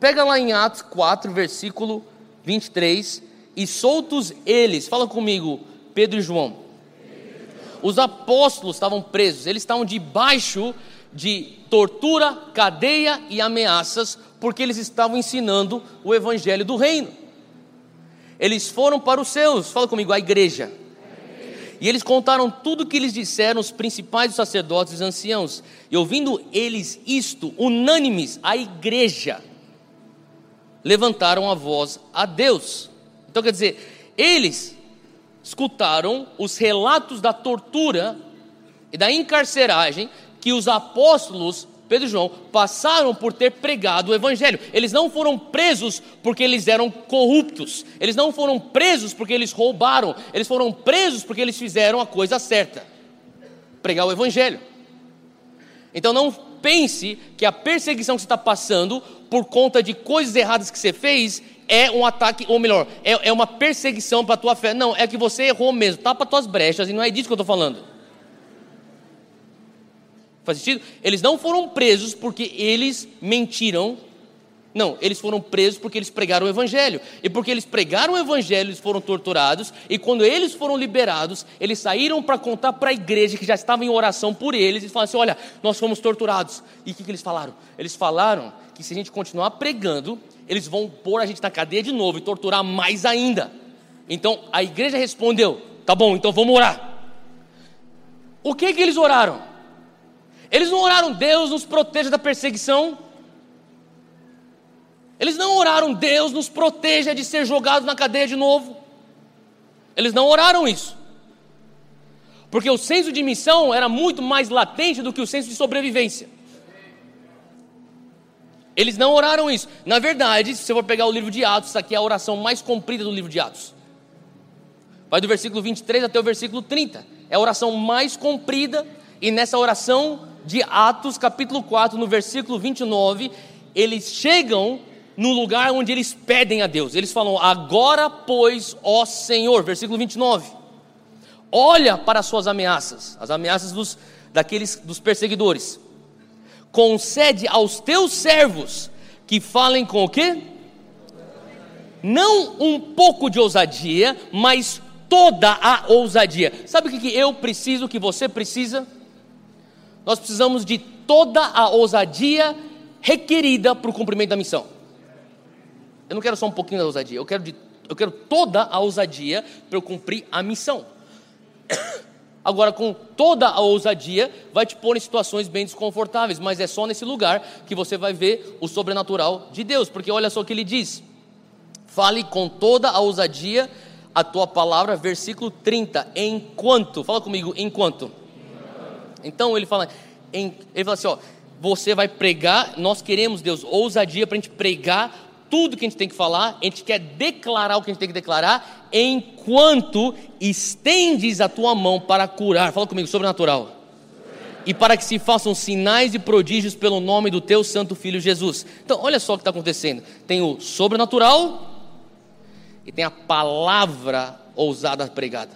Pega lá em Atos 4, versículo 23, e soltos eles, fala comigo, Pedro e João. Os apóstolos estavam presos, eles estavam debaixo de tortura, cadeia e ameaças, porque eles estavam ensinando o evangelho do reino. Eles foram para os seus, fala comigo, a igreja. E eles contaram tudo o que eles disseram os principais sacerdotes e anciãos. E ouvindo eles isto, unânimes, a igreja, levantaram a voz a Deus. Então quer dizer, eles escutaram os relatos da tortura e da encarceragem que os apóstolos Pedro e João passaram por ter pregado o Evangelho. Eles não foram presos porque eles eram corruptos. Eles não foram presos porque eles roubaram. Eles foram presos porque eles fizeram a coisa certa pregar o Evangelho. Então não pense que a perseguição que você está passando por conta de coisas erradas que você fez é um ataque, ou melhor, é, é uma perseguição para a tua fé. Não, é que você errou mesmo, tapa as tuas brechas, e não é disso que eu estou falando. Faz sentido? Eles não foram presos porque eles mentiram. Não, eles foram presos porque eles pregaram o Evangelho. E porque eles pregaram o Evangelho, eles foram torturados. E quando eles foram liberados, eles saíram para contar para a igreja que já estava em oração por eles. E falaram assim: Olha, nós fomos torturados. E o que, que eles falaram? Eles falaram que se a gente continuar pregando, eles vão pôr a gente na cadeia de novo e torturar mais ainda. Então a igreja respondeu: Tá bom, então vamos orar. O que, que eles oraram? Eles não oraram, Deus nos proteja da perseguição. Eles não oraram, Deus nos proteja de ser jogados na cadeia de novo. Eles não oraram isso. Porque o senso de missão era muito mais latente do que o senso de sobrevivência. Eles não oraram isso. Na verdade, se você for pegar o livro de Atos, isso aqui é a oração mais comprida do livro de Atos. Vai do versículo 23 até o versículo 30. É a oração mais comprida, e nessa oração de Atos, capítulo 4, no versículo 29, eles chegam no lugar onde eles pedem a Deus. Eles falam: Agora, pois, ó Senhor, versículo 29, olha para as suas ameaças, as ameaças dos, daqueles, dos perseguidores. concede aos teus servos que falem com o quê? Não um pouco de ousadia, mas toda a ousadia. Sabe o que eu preciso, que você precisa? Nós precisamos de toda a ousadia requerida para o cumprimento da missão. Eu não quero só um pouquinho da ousadia, eu quero, de, eu quero toda a ousadia para eu cumprir a missão. Agora, com toda a ousadia, vai te pôr em situações bem desconfortáveis, mas é só nesse lugar que você vai ver o sobrenatural de Deus, porque olha só o que ele diz: fale com toda a ousadia a tua palavra, versículo 30, enquanto, fala comigo, enquanto. Então ele fala, ele fala assim: ó, você vai pregar, nós queremos, Deus, ousadia para a gente pregar tudo que a gente tem que falar, a gente quer declarar o que a gente tem que declarar, enquanto estendes a tua mão para curar. Fala comigo, sobrenatural. E para que se façam sinais e prodígios pelo nome do teu santo filho Jesus. Então, olha só o que está acontecendo: tem o sobrenatural e tem a palavra ousada pregada.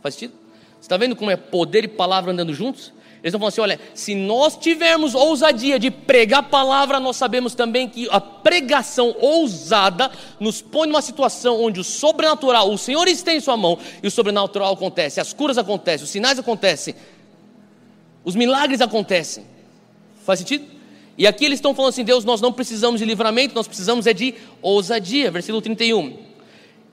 Faz sentido? Está vendo como é poder e palavra andando juntos? Eles estão falando assim: olha, se nós tivermos ousadia de pregar a palavra, nós sabemos também que a pregação ousada nos põe numa situação onde o sobrenatural, o Senhor estende sua mão e o sobrenatural acontece, as curas acontecem, os sinais acontecem, os milagres acontecem. Faz sentido? E aqui eles estão falando assim: Deus, nós não precisamos de livramento, nós precisamos é de ousadia. Versículo 31.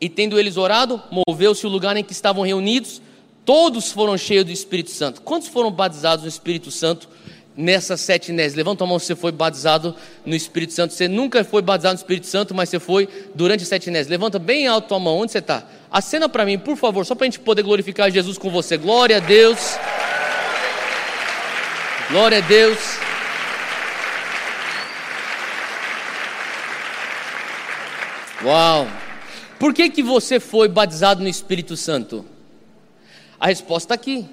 E tendo eles orado, moveu-se o lugar em que estavam reunidos Todos foram cheios do Espírito Santo. Quantos foram batizados no Espírito Santo nessas sete néses? Levanta a mão se você foi batizado no Espírito Santo. Você nunca foi batizado no Espírito Santo, mas você foi durante as sete néses. Levanta bem alto a mão. Onde você está? Acena para mim, por favor, só para a gente poder glorificar Jesus com você. Glória a Deus. Glória a Deus. Uau! Por que, que você foi batizado no Espírito Santo? A resposta está aqui.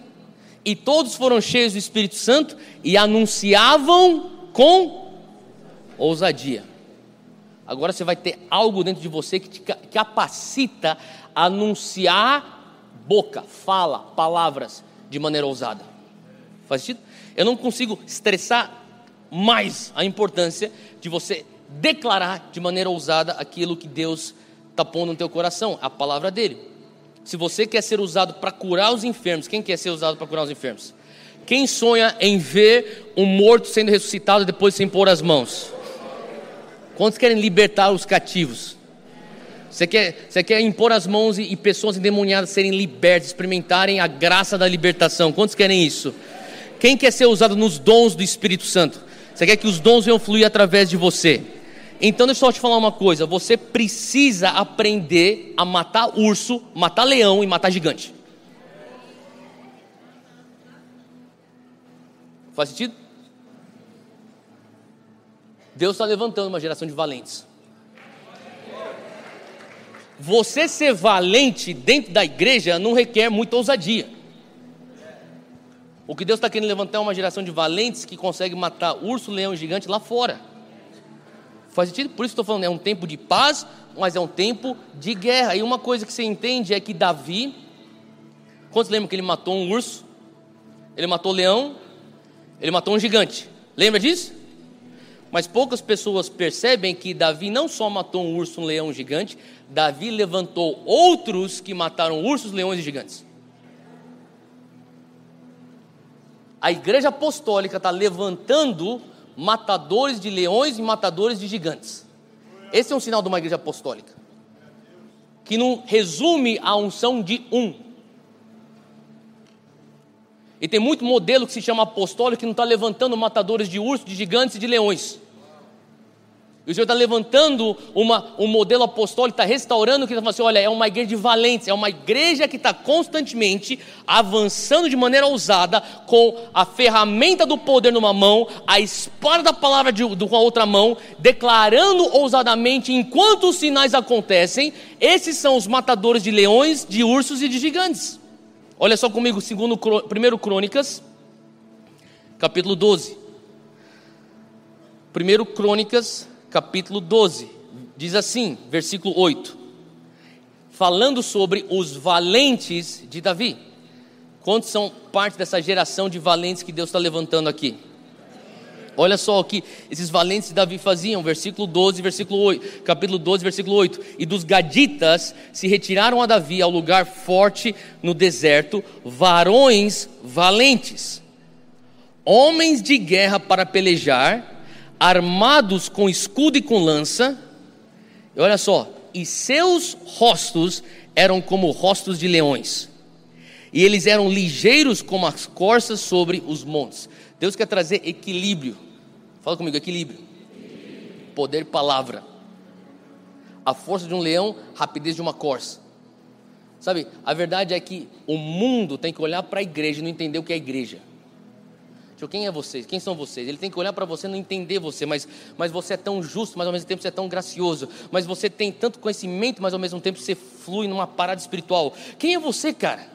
E todos foram cheios do Espírito Santo e anunciavam com ousadia. Agora você vai ter algo dentro de você que te capacita a anunciar boca, fala, palavras de maneira ousada. Faz sentido? Eu não consigo estressar mais a importância de você declarar de maneira ousada aquilo que Deus está pondo no teu coração, a palavra dele. Se você quer ser usado para curar os enfermos, quem quer ser usado para curar os enfermos? Quem sonha em ver um morto sendo ressuscitado depois sem pôr as mãos? Quantos querem libertar os cativos? Você quer, você quer impor as mãos e, e pessoas endemoniadas serem libertas, experimentarem a graça da libertação? Quantos querem isso? Quem quer ser usado nos dons do Espírito Santo? Você quer que os dons venham fluir através de você? Então deixa eu só te falar uma coisa: você precisa aprender a matar urso, matar leão e matar gigante. Faz sentido? Deus está levantando uma geração de valentes. Você ser valente dentro da igreja não requer muita ousadia. O que Deus está querendo levantar é uma geração de valentes que consegue matar urso, leão e gigante lá fora. Faz sentido? Por isso estou falando, é um tempo de paz, mas é um tempo de guerra. E uma coisa que você entende é que Davi, quantos lembram que ele matou um urso? Ele matou um leão, ele matou um gigante. Lembra disso? Mas poucas pessoas percebem que Davi não só matou um urso, um leão, um gigante, Davi levantou outros que mataram ursos, leões e gigantes. A igreja apostólica está levantando matadores de leões e matadores de gigantes. Esse é um sinal de uma igreja apostólica. Que não resume a unção de um. E tem muito modelo que se chama apostólico que não está levantando matadores de ursos, de gigantes e de leões. O Senhor está levantando uma, um modelo apostólico, está restaurando, que está falando assim: olha, é uma igreja de valentes, é uma igreja que está constantemente avançando de maneira ousada, com a ferramenta do poder numa mão, a espada da palavra de, de, com a outra mão, declarando ousadamente enquanto os sinais acontecem. Esses são os matadores de leões, de ursos e de gigantes. Olha só comigo, segundo 1 Crônicas, capítulo 12. 1 Crônicas, capítulo 12, diz assim, versículo 8, falando sobre os valentes de Davi. Quantos são parte dessa geração de valentes que Deus está levantando aqui? Olha só o que esses valentes de Davi faziam, versículo 12, versículo 8, capítulo 12, versículo 8. E dos gaditas se retiraram a Davi ao lugar forte no deserto, varões valentes, homens de guerra para pelejar, armados com escudo e com lança. E olha só, e seus rostos eram como rostos de leões, e eles eram ligeiros como as corças sobre os montes. Deus quer trazer equilíbrio. Fala comigo, equilíbrio. Poder, palavra. A força de um leão, rapidez de uma corça. Sabe, a verdade é que o mundo tem que olhar para a igreja e não entender o que é igreja. Quem é vocês? Quem são vocês? Ele tem que olhar para você não entender você, mas, mas você é tão justo, mas ao mesmo tempo você é tão gracioso, mas você tem tanto conhecimento, mas ao mesmo tempo você flui numa parada espiritual. Quem é você, cara?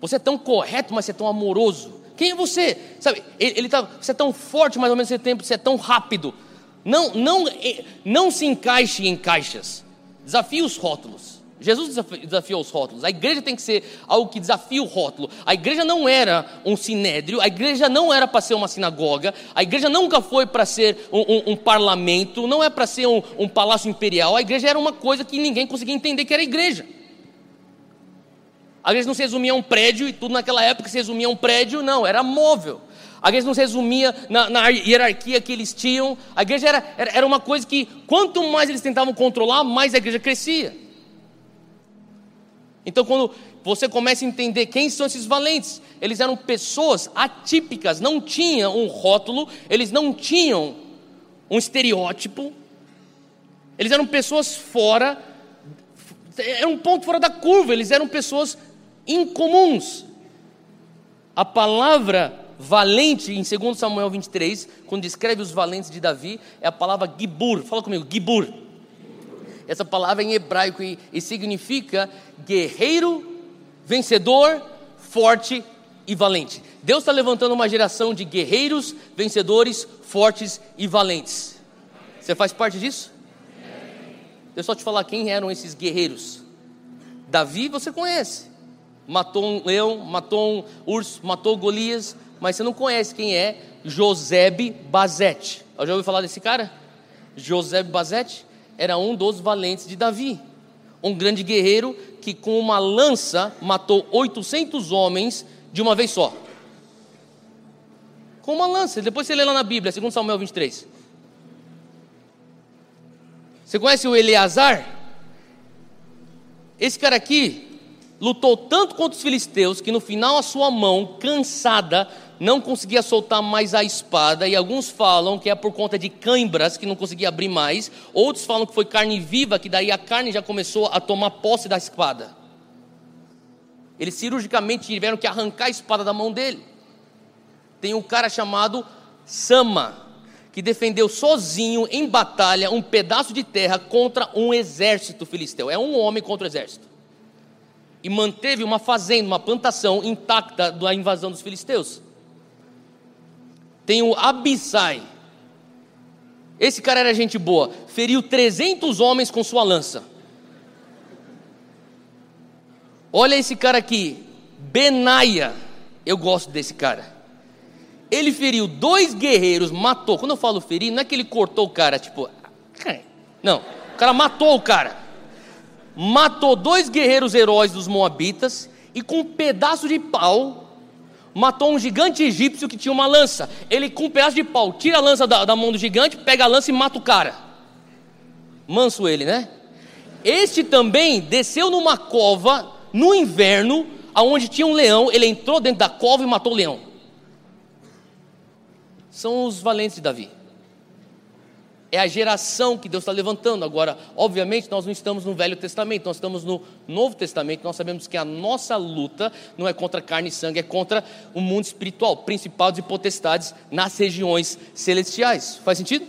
Você é tão correto, mas você é tão amoroso. Quem é você? Sabe, ele, ele tá, você é tão forte, mas ao mesmo tempo você é tão rápido. Não, não, não se encaixe em caixas. Desafie os rótulos. Jesus desafiou os rótulos. A igreja tem que ser algo que desafia o rótulo. A igreja não era um sinédrio, a igreja não era para ser uma sinagoga, a igreja nunca foi para ser um, um, um, parlamento, não é para ser um, um palácio imperial. A igreja era uma coisa que ninguém conseguia entender que era igreja. A igreja não se resumia a um prédio e tudo naquela época se resumia a um prédio, não, era móvel. A igreja não se resumia na, na hierarquia que eles tinham. A igreja era, era, era uma coisa que, quanto mais eles tentavam controlar, mais a igreja crescia. Então, quando você começa a entender quem são esses valentes, eles eram pessoas atípicas, não tinham um rótulo, eles não tinham um estereótipo, eles eram pessoas fora, era um ponto fora da curva, eles eram pessoas incomuns. A palavra valente em 2 Samuel 23, quando descreve os valentes de Davi, é a palavra gibur. Fala comigo, gibur. Essa palavra em hebraico e, e significa guerreiro, vencedor, forte e valente. Deus está levantando uma geração de guerreiros, vencedores, fortes e valentes. Você faz parte disso? Deixa eu só te falar quem eram esses guerreiros. Davi você conhece matou um leão, matou um urso, matou Golias, mas você não conhece quem é Josebe Bazete. Já ouviu falar desse cara? Josebe Bazete era um dos valentes de Davi, um grande guerreiro que com uma lança matou 800 homens de uma vez só. Com uma lança, depois você lê lá na Bíblia, 2 Samuel 23. Você conhece o Eleazar? Esse cara aqui, lutou tanto contra os filisteus que no final a sua mão, cansada, não conseguia soltar mais a espada, e alguns falam que é por conta de cãibras que não conseguia abrir mais, outros falam que foi carne viva, que daí a carne já começou a tomar posse da espada. Eles cirurgicamente tiveram que arrancar a espada da mão dele. Tem um cara chamado Sama, que defendeu sozinho em batalha um pedaço de terra contra um exército filisteu. É um homem contra o exército e manteve uma fazenda, uma plantação intacta da invasão dos filisteus. Tem o Abissai. Esse cara era gente boa, feriu 300 homens com sua lança. Olha esse cara aqui, Benaia. Eu gosto desse cara. Ele feriu dois guerreiros, matou. Quando eu falo ferir, não é que ele cortou o cara, tipo, não, o cara matou o cara matou dois guerreiros heróis dos Moabitas e com um pedaço de pau matou um gigante egípcio que tinha uma lança. Ele com um pedaço de pau tira a lança da, da mão do gigante, pega a lança e mata o cara. Manso ele, né? Este também desceu numa cova no inverno, aonde tinha um leão. Ele entrou dentro da cova e matou o leão. São os valentes de Davi. É a geração que Deus está levantando. Agora, obviamente, nós não estamos no Velho Testamento, nós estamos no Novo Testamento. Nós sabemos que a nossa luta não é contra carne e sangue, é contra o mundo espiritual, principados e potestades nas regiões celestiais. Faz sentido?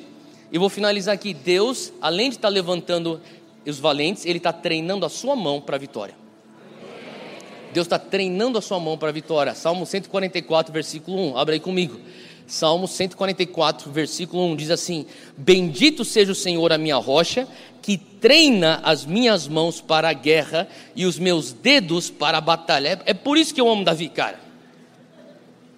E vou finalizar aqui. Deus, além de estar levantando os valentes, Ele está treinando a sua mão para a vitória. Deus está treinando a sua mão para a vitória. Salmo 144, versículo 1. Abre aí comigo. Salmo 144, versículo 1 diz assim: Bendito seja o Senhor, a minha rocha, que treina as minhas mãos para a guerra e os meus dedos para a batalha. É, é por isso que eu amo Davi, cara.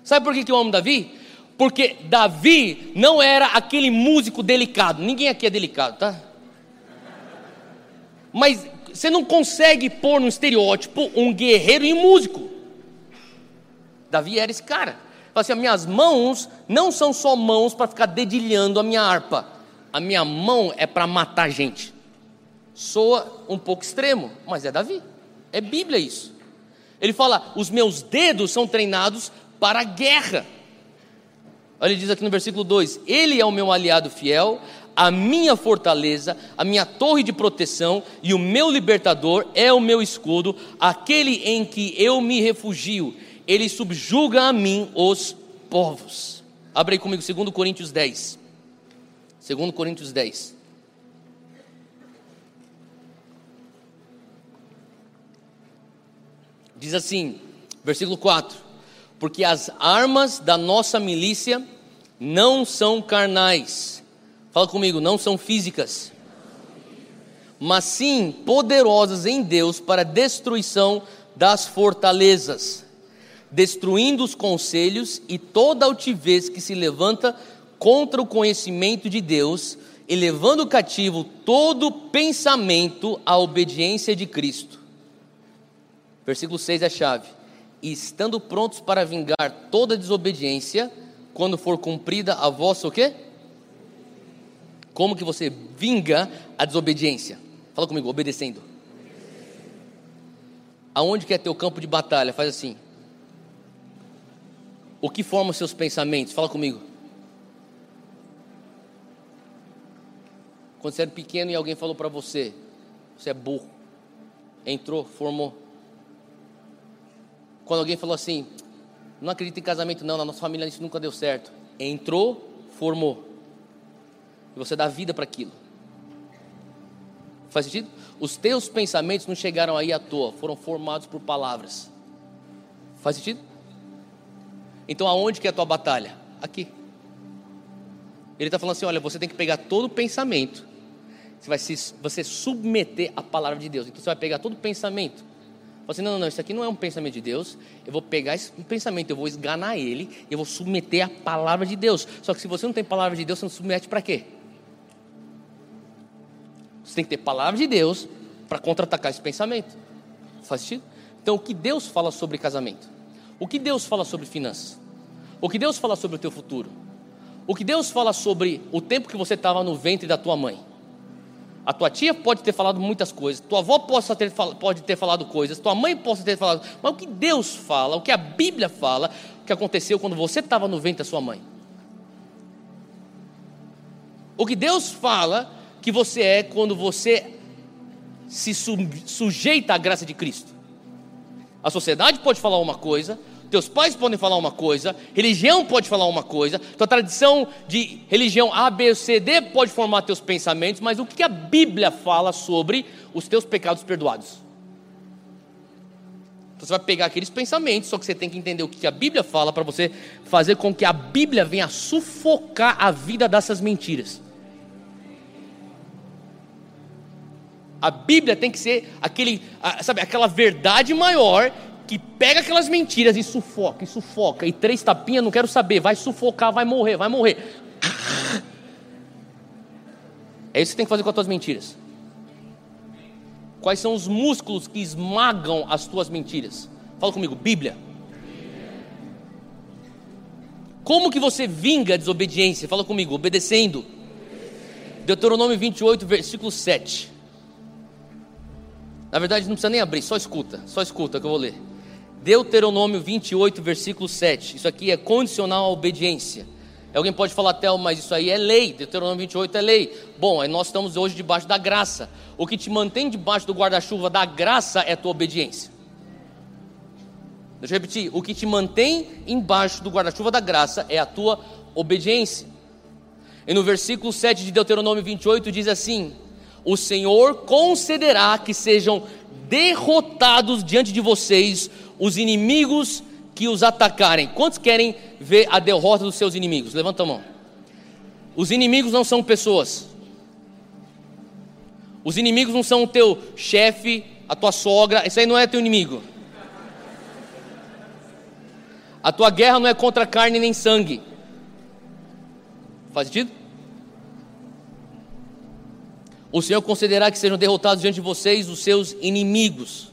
Sabe por que, eu amo Davi? Porque Davi não era aquele músico delicado. Ninguém aqui é delicado, tá? Mas você não consegue pôr no estereótipo um guerreiro e músico. Davi era esse cara. Fala assim: minhas mãos não são só mãos para ficar dedilhando a minha harpa. A minha mão é para matar gente. Soa um pouco extremo, mas é Davi. É Bíblia isso. Ele fala: os meus dedos são treinados para a guerra. Olha, ele diz aqui no versículo 2: Ele é o meu aliado fiel, a minha fortaleza, a minha torre de proteção e o meu libertador é o meu escudo, aquele em que eu me refugio. Ele subjuga a mim os povos. Abre aí comigo, 2 Coríntios 10. 2 Coríntios 10. Diz assim, versículo 4: Porque as armas da nossa milícia não são carnais Fala comigo, não são físicas, mas sim poderosas em Deus para destruição das fortalezas, destruindo os conselhos e toda altivez que se levanta contra o conhecimento de Deus e levando cativo todo pensamento à obediência de Cristo. Versículo 6 é a chave. E estando prontos para vingar toda desobediência, quando for cumprida a vossa o quê? Como que você vinga a desobediência? Fala comigo, obedecendo. Aonde que é teu campo de batalha? Faz assim. O que forma os seus pensamentos? Fala comigo. Quando você era pequeno e alguém falou para você, você é burro. Entrou, formou. Quando alguém falou assim, não acredito em casamento não, na nossa família isso nunca deu certo. Entrou, formou. E você dá vida para aquilo. Faz sentido? Os teus pensamentos não chegaram aí à toa, foram formados por palavras. Faz sentido? Então aonde que é a tua batalha? Aqui. Ele está falando assim: olha, você tem que pegar todo o pensamento, você vai se você submeter à palavra de Deus. Então você vai pegar todo o pensamento. Fala assim: não, não, não, isso aqui não é um pensamento de Deus. Eu vou pegar esse pensamento, eu vou esganar ele, eu vou submeter à palavra de Deus. Só que se você não tem palavra de Deus, você não submete para quê? Você tem que ter palavra de Deus para contra-atacar esse pensamento. Faz sentido? Então, o que Deus fala sobre casamento? O que Deus fala sobre finanças? O que Deus fala sobre o teu futuro? O que Deus fala sobre o tempo que você estava no ventre da tua mãe? A tua tia pode ter falado muitas coisas, tua avó possa ter, pode ter falado coisas, tua mãe pode ter falado, mas o que Deus fala, o que a Bíblia fala, o que aconteceu quando você estava no ventre da sua mãe? O que Deus fala que você é quando você se sujeita à graça de Cristo. A sociedade pode falar uma coisa, teus pais podem falar uma coisa, religião pode falar uma coisa, tua tradição de religião A, B, C, D pode formar teus pensamentos, mas o que a Bíblia fala sobre os teus pecados perdoados? Então você vai pegar aqueles pensamentos, só que você tem que entender o que a Bíblia fala para você fazer com que a Bíblia venha sufocar a vida dessas mentiras. A Bíblia tem que ser aquele, sabe, aquela verdade maior que pega aquelas mentiras e sufoca, e sufoca, e três tapinhas, não quero saber, vai sufocar, vai morrer, vai morrer. É isso que você tem que fazer com as tuas mentiras. Quais são os músculos que esmagam as tuas mentiras? Fala comigo, Bíblia. Como que você vinga a desobediência? Fala comigo, obedecendo. Deuteronômio 28, versículo 7. Na verdade, não precisa nem abrir, só escuta, só escuta que eu vou ler. Deuteronômio 28, versículo 7. Isso aqui é condicional à obediência. Alguém pode falar, Theo, mas isso aí é lei. Deuteronômio 28 é lei. Bom, nós estamos hoje debaixo da graça. O que te mantém debaixo do guarda-chuva da graça é a tua obediência. Deixa eu repetir. O que te mantém embaixo do guarda-chuva da graça é a tua obediência. E no versículo 7 de Deuteronômio 28 diz assim: o Senhor concederá que sejam derrotados diante de vocês os inimigos que os atacarem. Quantos querem ver a derrota dos seus inimigos? Levanta a mão. Os inimigos não são pessoas. Os inimigos não são o teu chefe, a tua sogra, isso aí não é teu inimigo. A tua guerra não é contra carne nem sangue. Faz sentido? O Senhor concederá que sejam derrotados diante de vocês os seus inimigos.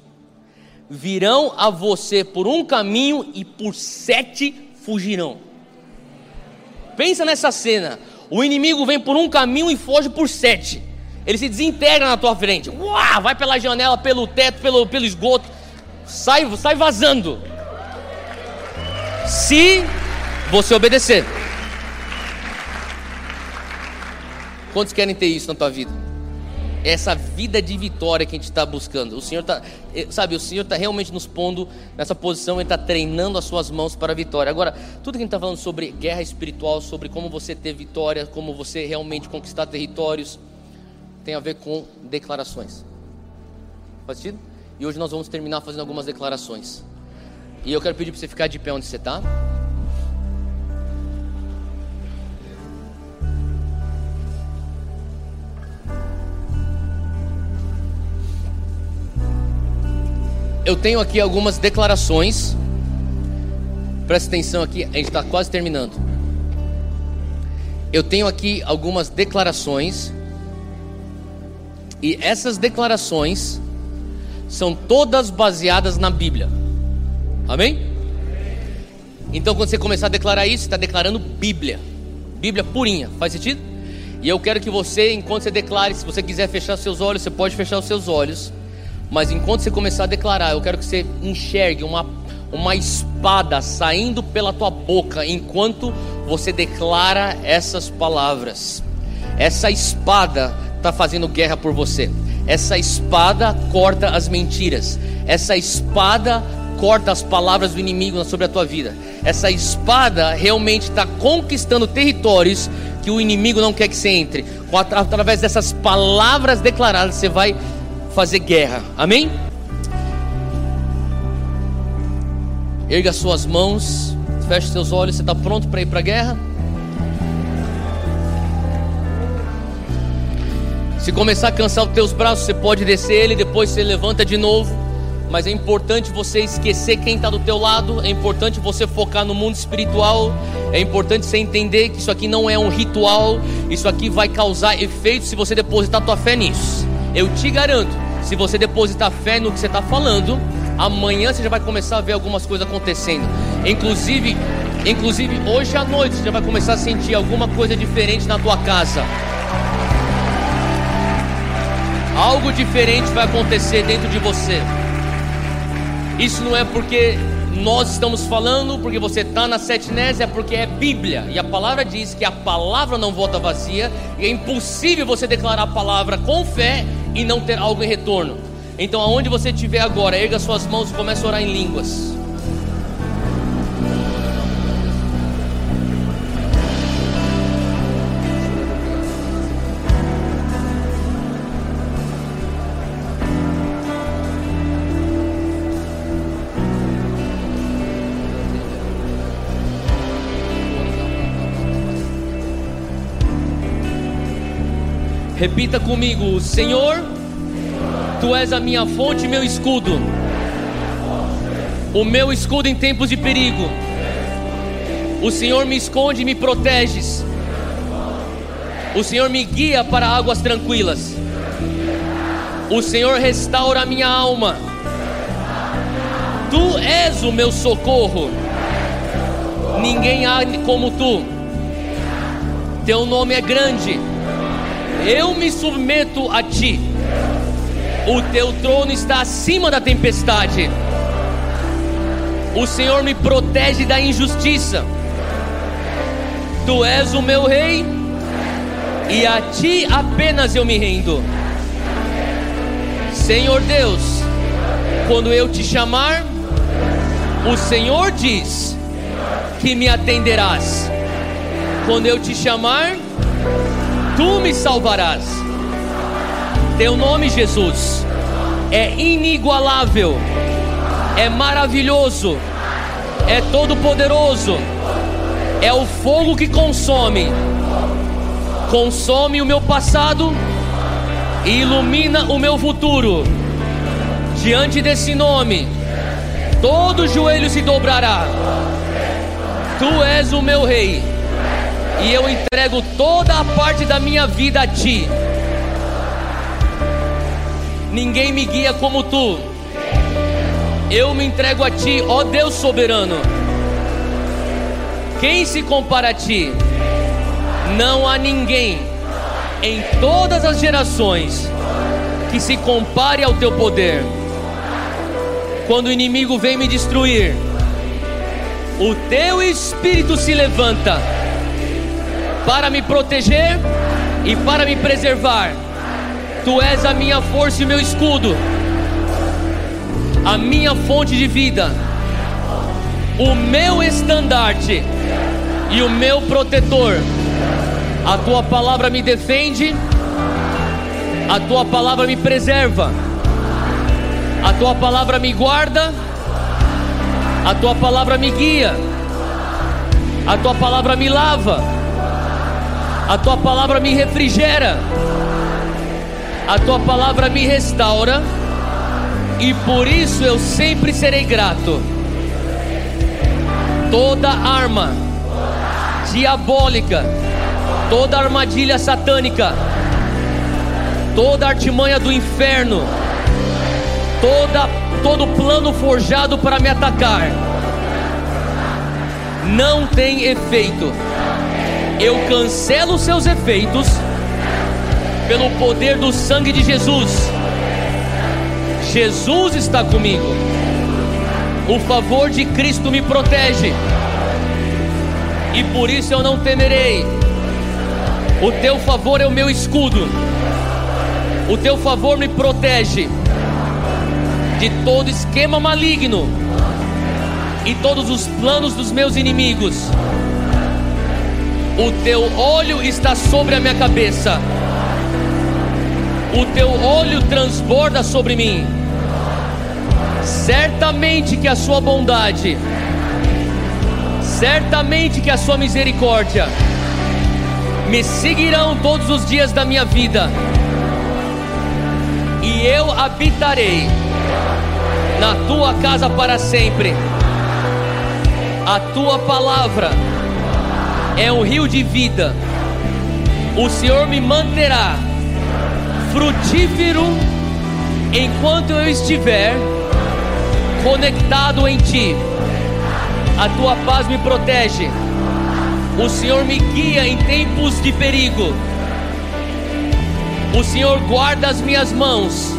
Virão a você por um caminho e por sete fugirão. Pensa nessa cena. O inimigo vem por um caminho e foge por sete. Ele se desintegra na tua frente. Uau, vai pela janela, pelo teto, pelo, pelo esgoto. Sai, sai vazando. Se você obedecer. Quantos querem ter isso na tua vida? Essa vida de vitória que a gente está buscando. O Senhor está, eh, sabe, o Senhor está realmente nos pondo nessa posição, Ele está treinando as suas mãos para a vitória. Agora, tudo que a gente está falando sobre guerra espiritual, sobre como você ter vitória, como você realmente conquistar territórios, tem a ver com declarações. Faz sentido? E hoje nós vamos terminar fazendo algumas declarações. E eu quero pedir para você ficar de pé onde você está. Eu tenho aqui algumas declarações. Presta atenção aqui, a gente está quase terminando. Eu tenho aqui algumas declarações. E essas declarações são todas baseadas na Bíblia. Amém? Então, quando você começar a declarar isso, você está declarando Bíblia. Bíblia purinha. Faz sentido? E eu quero que você, enquanto você declare, se você quiser fechar seus olhos, você pode fechar os seus olhos. Mas enquanto você começar a declarar, eu quero que você enxergue uma, uma espada saindo pela tua boca enquanto você declara essas palavras. Essa espada está fazendo guerra por você. Essa espada corta as mentiras. Essa espada corta as palavras do inimigo sobre a tua vida. Essa espada realmente está conquistando territórios que o inimigo não quer que você entre. Através dessas palavras declaradas, você vai fazer guerra. Amém? Erga suas mãos, feche seus olhos. Você está pronto para ir para a guerra? Se começar a cansar os teus braços, você pode descer ele, depois você levanta de novo. Mas é importante você esquecer quem está do teu lado. É importante você focar no mundo espiritual. É importante você entender que isso aqui não é um ritual. Isso aqui vai causar efeito se você depositar tua fé nisso. Eu te garanto. Se você depositar fé no que você está falando, amanhã você já vai começar a ver algumas coisas acontecendo. Inclusive, inclusive hoje à noite você já vai começar a sentir alguma coisa diferente na tua casa. Algo diferente vai acontecer dentro de você. Isso não é porque nós estamos falando, porque você está na é porque é Bíblia. E a palavra diz que a palavra não volta vazia. E é impossível você declarar a palavra com fé e não ter algo em retorno. Então, aonde você estiver agora, erga suas mãos e comece a orar em línguas. Repita comigo: Senhor, Tu és a minha fonte e meu escudo. O meu escudo em tempos de perigo. O Senhor me esconde e me proteges. O Senhor me guia para águas tranquilas. O Senhor restaura a minha alma. Tu és o meu socorro. Ninguém há como tu. Teu nome é grande eu me submeto a ti. O teu trono está acima da tempestade. O Senhor me protege da injustiça. Tu és o meu rei, e a ti apenas eu me rendo. Senhor Deus, quando eu te chamar, o Senhor diz que me atenderás. Quando eu te chamar, tu me salvarás. Teu nome, Jesus, é inigualável, é maravilhoso, é todo-poderoso, é o fogo que consome, consome o meu passado e ilumina o meu futuro. Diante desse nome, todo joelho se dobrará. Tu és o meu rei E eu entrego toda a parte da minha vida a ti. Ninguém me guia como tu. Eu me entrego a ti, ó Deus soberano. Quem se compara a ti? Não há ninguém em todas as gerações que se compare ao teu poder. Quando o inimigo vem me destruir, o teu espírito se levanta para me proteger e para me preservar. Tu és a minha força e meu escudo, a minha fonte de vida, o meu estandarte e o meu protetor. A tua palavra me defende, a tua palavra me preserva, a tua palavra me guarda, a tua palavra me guia, a tua palavra me lava, a tua palavra me refrigera, a tua palavra me restaura, e por isso eu sempre serei grato. Toda arma diabólica, toda armadilha satânica, toda artimanha do inferno, toda todo plano forjado para me atacar não tem efeito. Eu cancelo seus efeitos pelo poder do sangue de Jesus. Jesus está comigo. O favor de Cristo me protege. E por isso eu não temerei. O teu favor é o meu escudo. O teu favor me protege de todo esquema maligno e todos os planos dos meus inimigos. O teu olho está sobre a minha cabeça. O teu olho transborda sobre mim. Certamente que a sua bondade, certamente que a sua misericórdia me seguirão todos os dias da minha vida. E eu habitarei na tua casa para sempre. A tua palavra é um rio de vida. O Senhor me manterá frutífero enquanto eu estiver conectado em ti. A tua paz me protege. O Senhor me guia em tempos de perigo. O Senhor guarda as minhas mãos.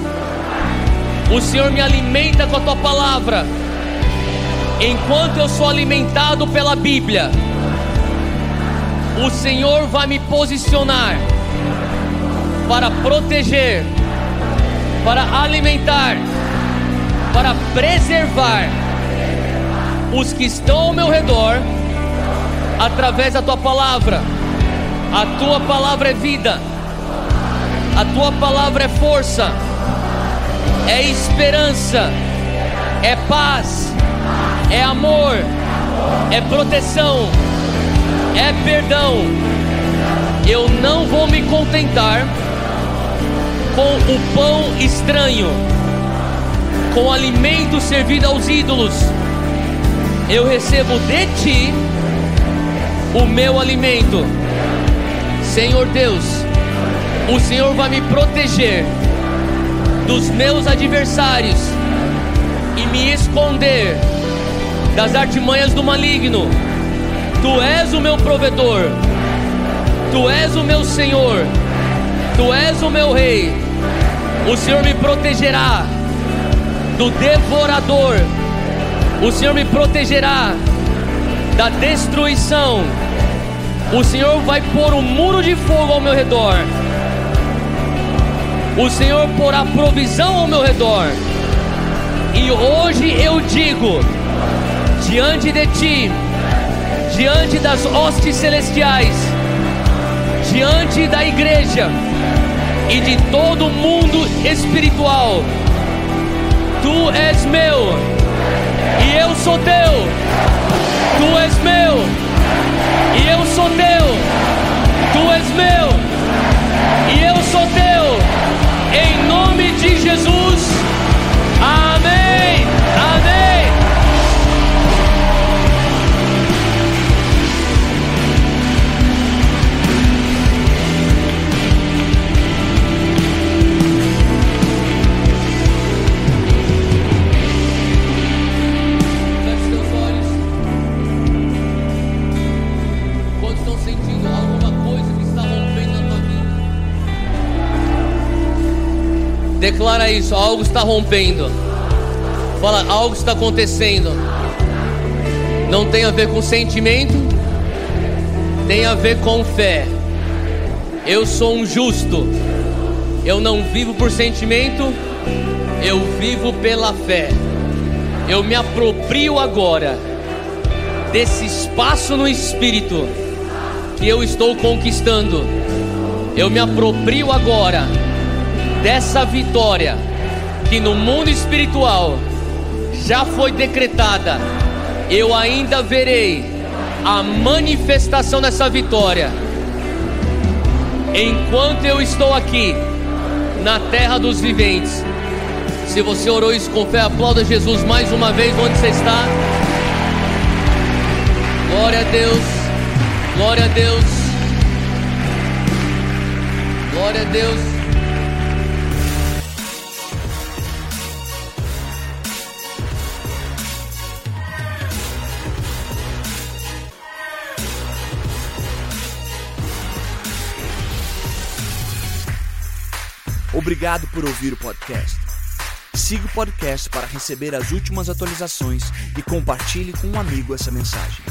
O Senhor me alimenta com a tua palavra. Enquanto eu sou alimentado pela Bíblia, o Senhor vai me posicionar para proteger, para alimentar, para preservar os que estão ao meu redor através da tua palavra. A tua palavra é vida, a tua palavra é força, é esperança, é paz, é amor, é proteção, é perdão. Eu não vou me contentar com o pão estranho, com o alimento servido aos ídolos. Eu recebo de ti o meu alimento. Senhor Deus, o Senhor vai me proteger dos meus adversários e me esconder das artimanhas do maligno. Tu és o meu provedor, tu és o meu Senhor, tu és o meu Rei. O Senhor me protegerá do devorador, o Senhor me protegerá da destruição. O Senhor vai pôr um muro de fogo ao meu redor. O Senhor porá provisão ao meu redor. E hoje eu digo: diante de ti, diante das hostes celestiais, diante da igreja e de todo o mundo espiritual, tu és meu e eu sou teu, tu és Declara isso, algo está rompendo. Fala, algo está acontecendo. Não tem a ver com sentimento, tem a ver com fé. Eu sou um justo. Eu não vivo por sentimento, eu vivo pela fé. Eu me aproprio agora desse espaço no espírito que eu estou conquistando. Eu me aproprio agora dessa vitória que no mundo espiritual já foi decretada. Eu ainda verei a manifestação dessa vitória. Enquanto eu estou aqui na terra dos viventes. Se você orou isso com fé, aplauda Jesus mais uma vez onde você está. Glória a Deus. Glória a Deus. Glória a Deus. Obrigado por ouvir o podcast. Siga o podcast para receber as últimas atualizações e compartilhe com um amigo essa mensagem.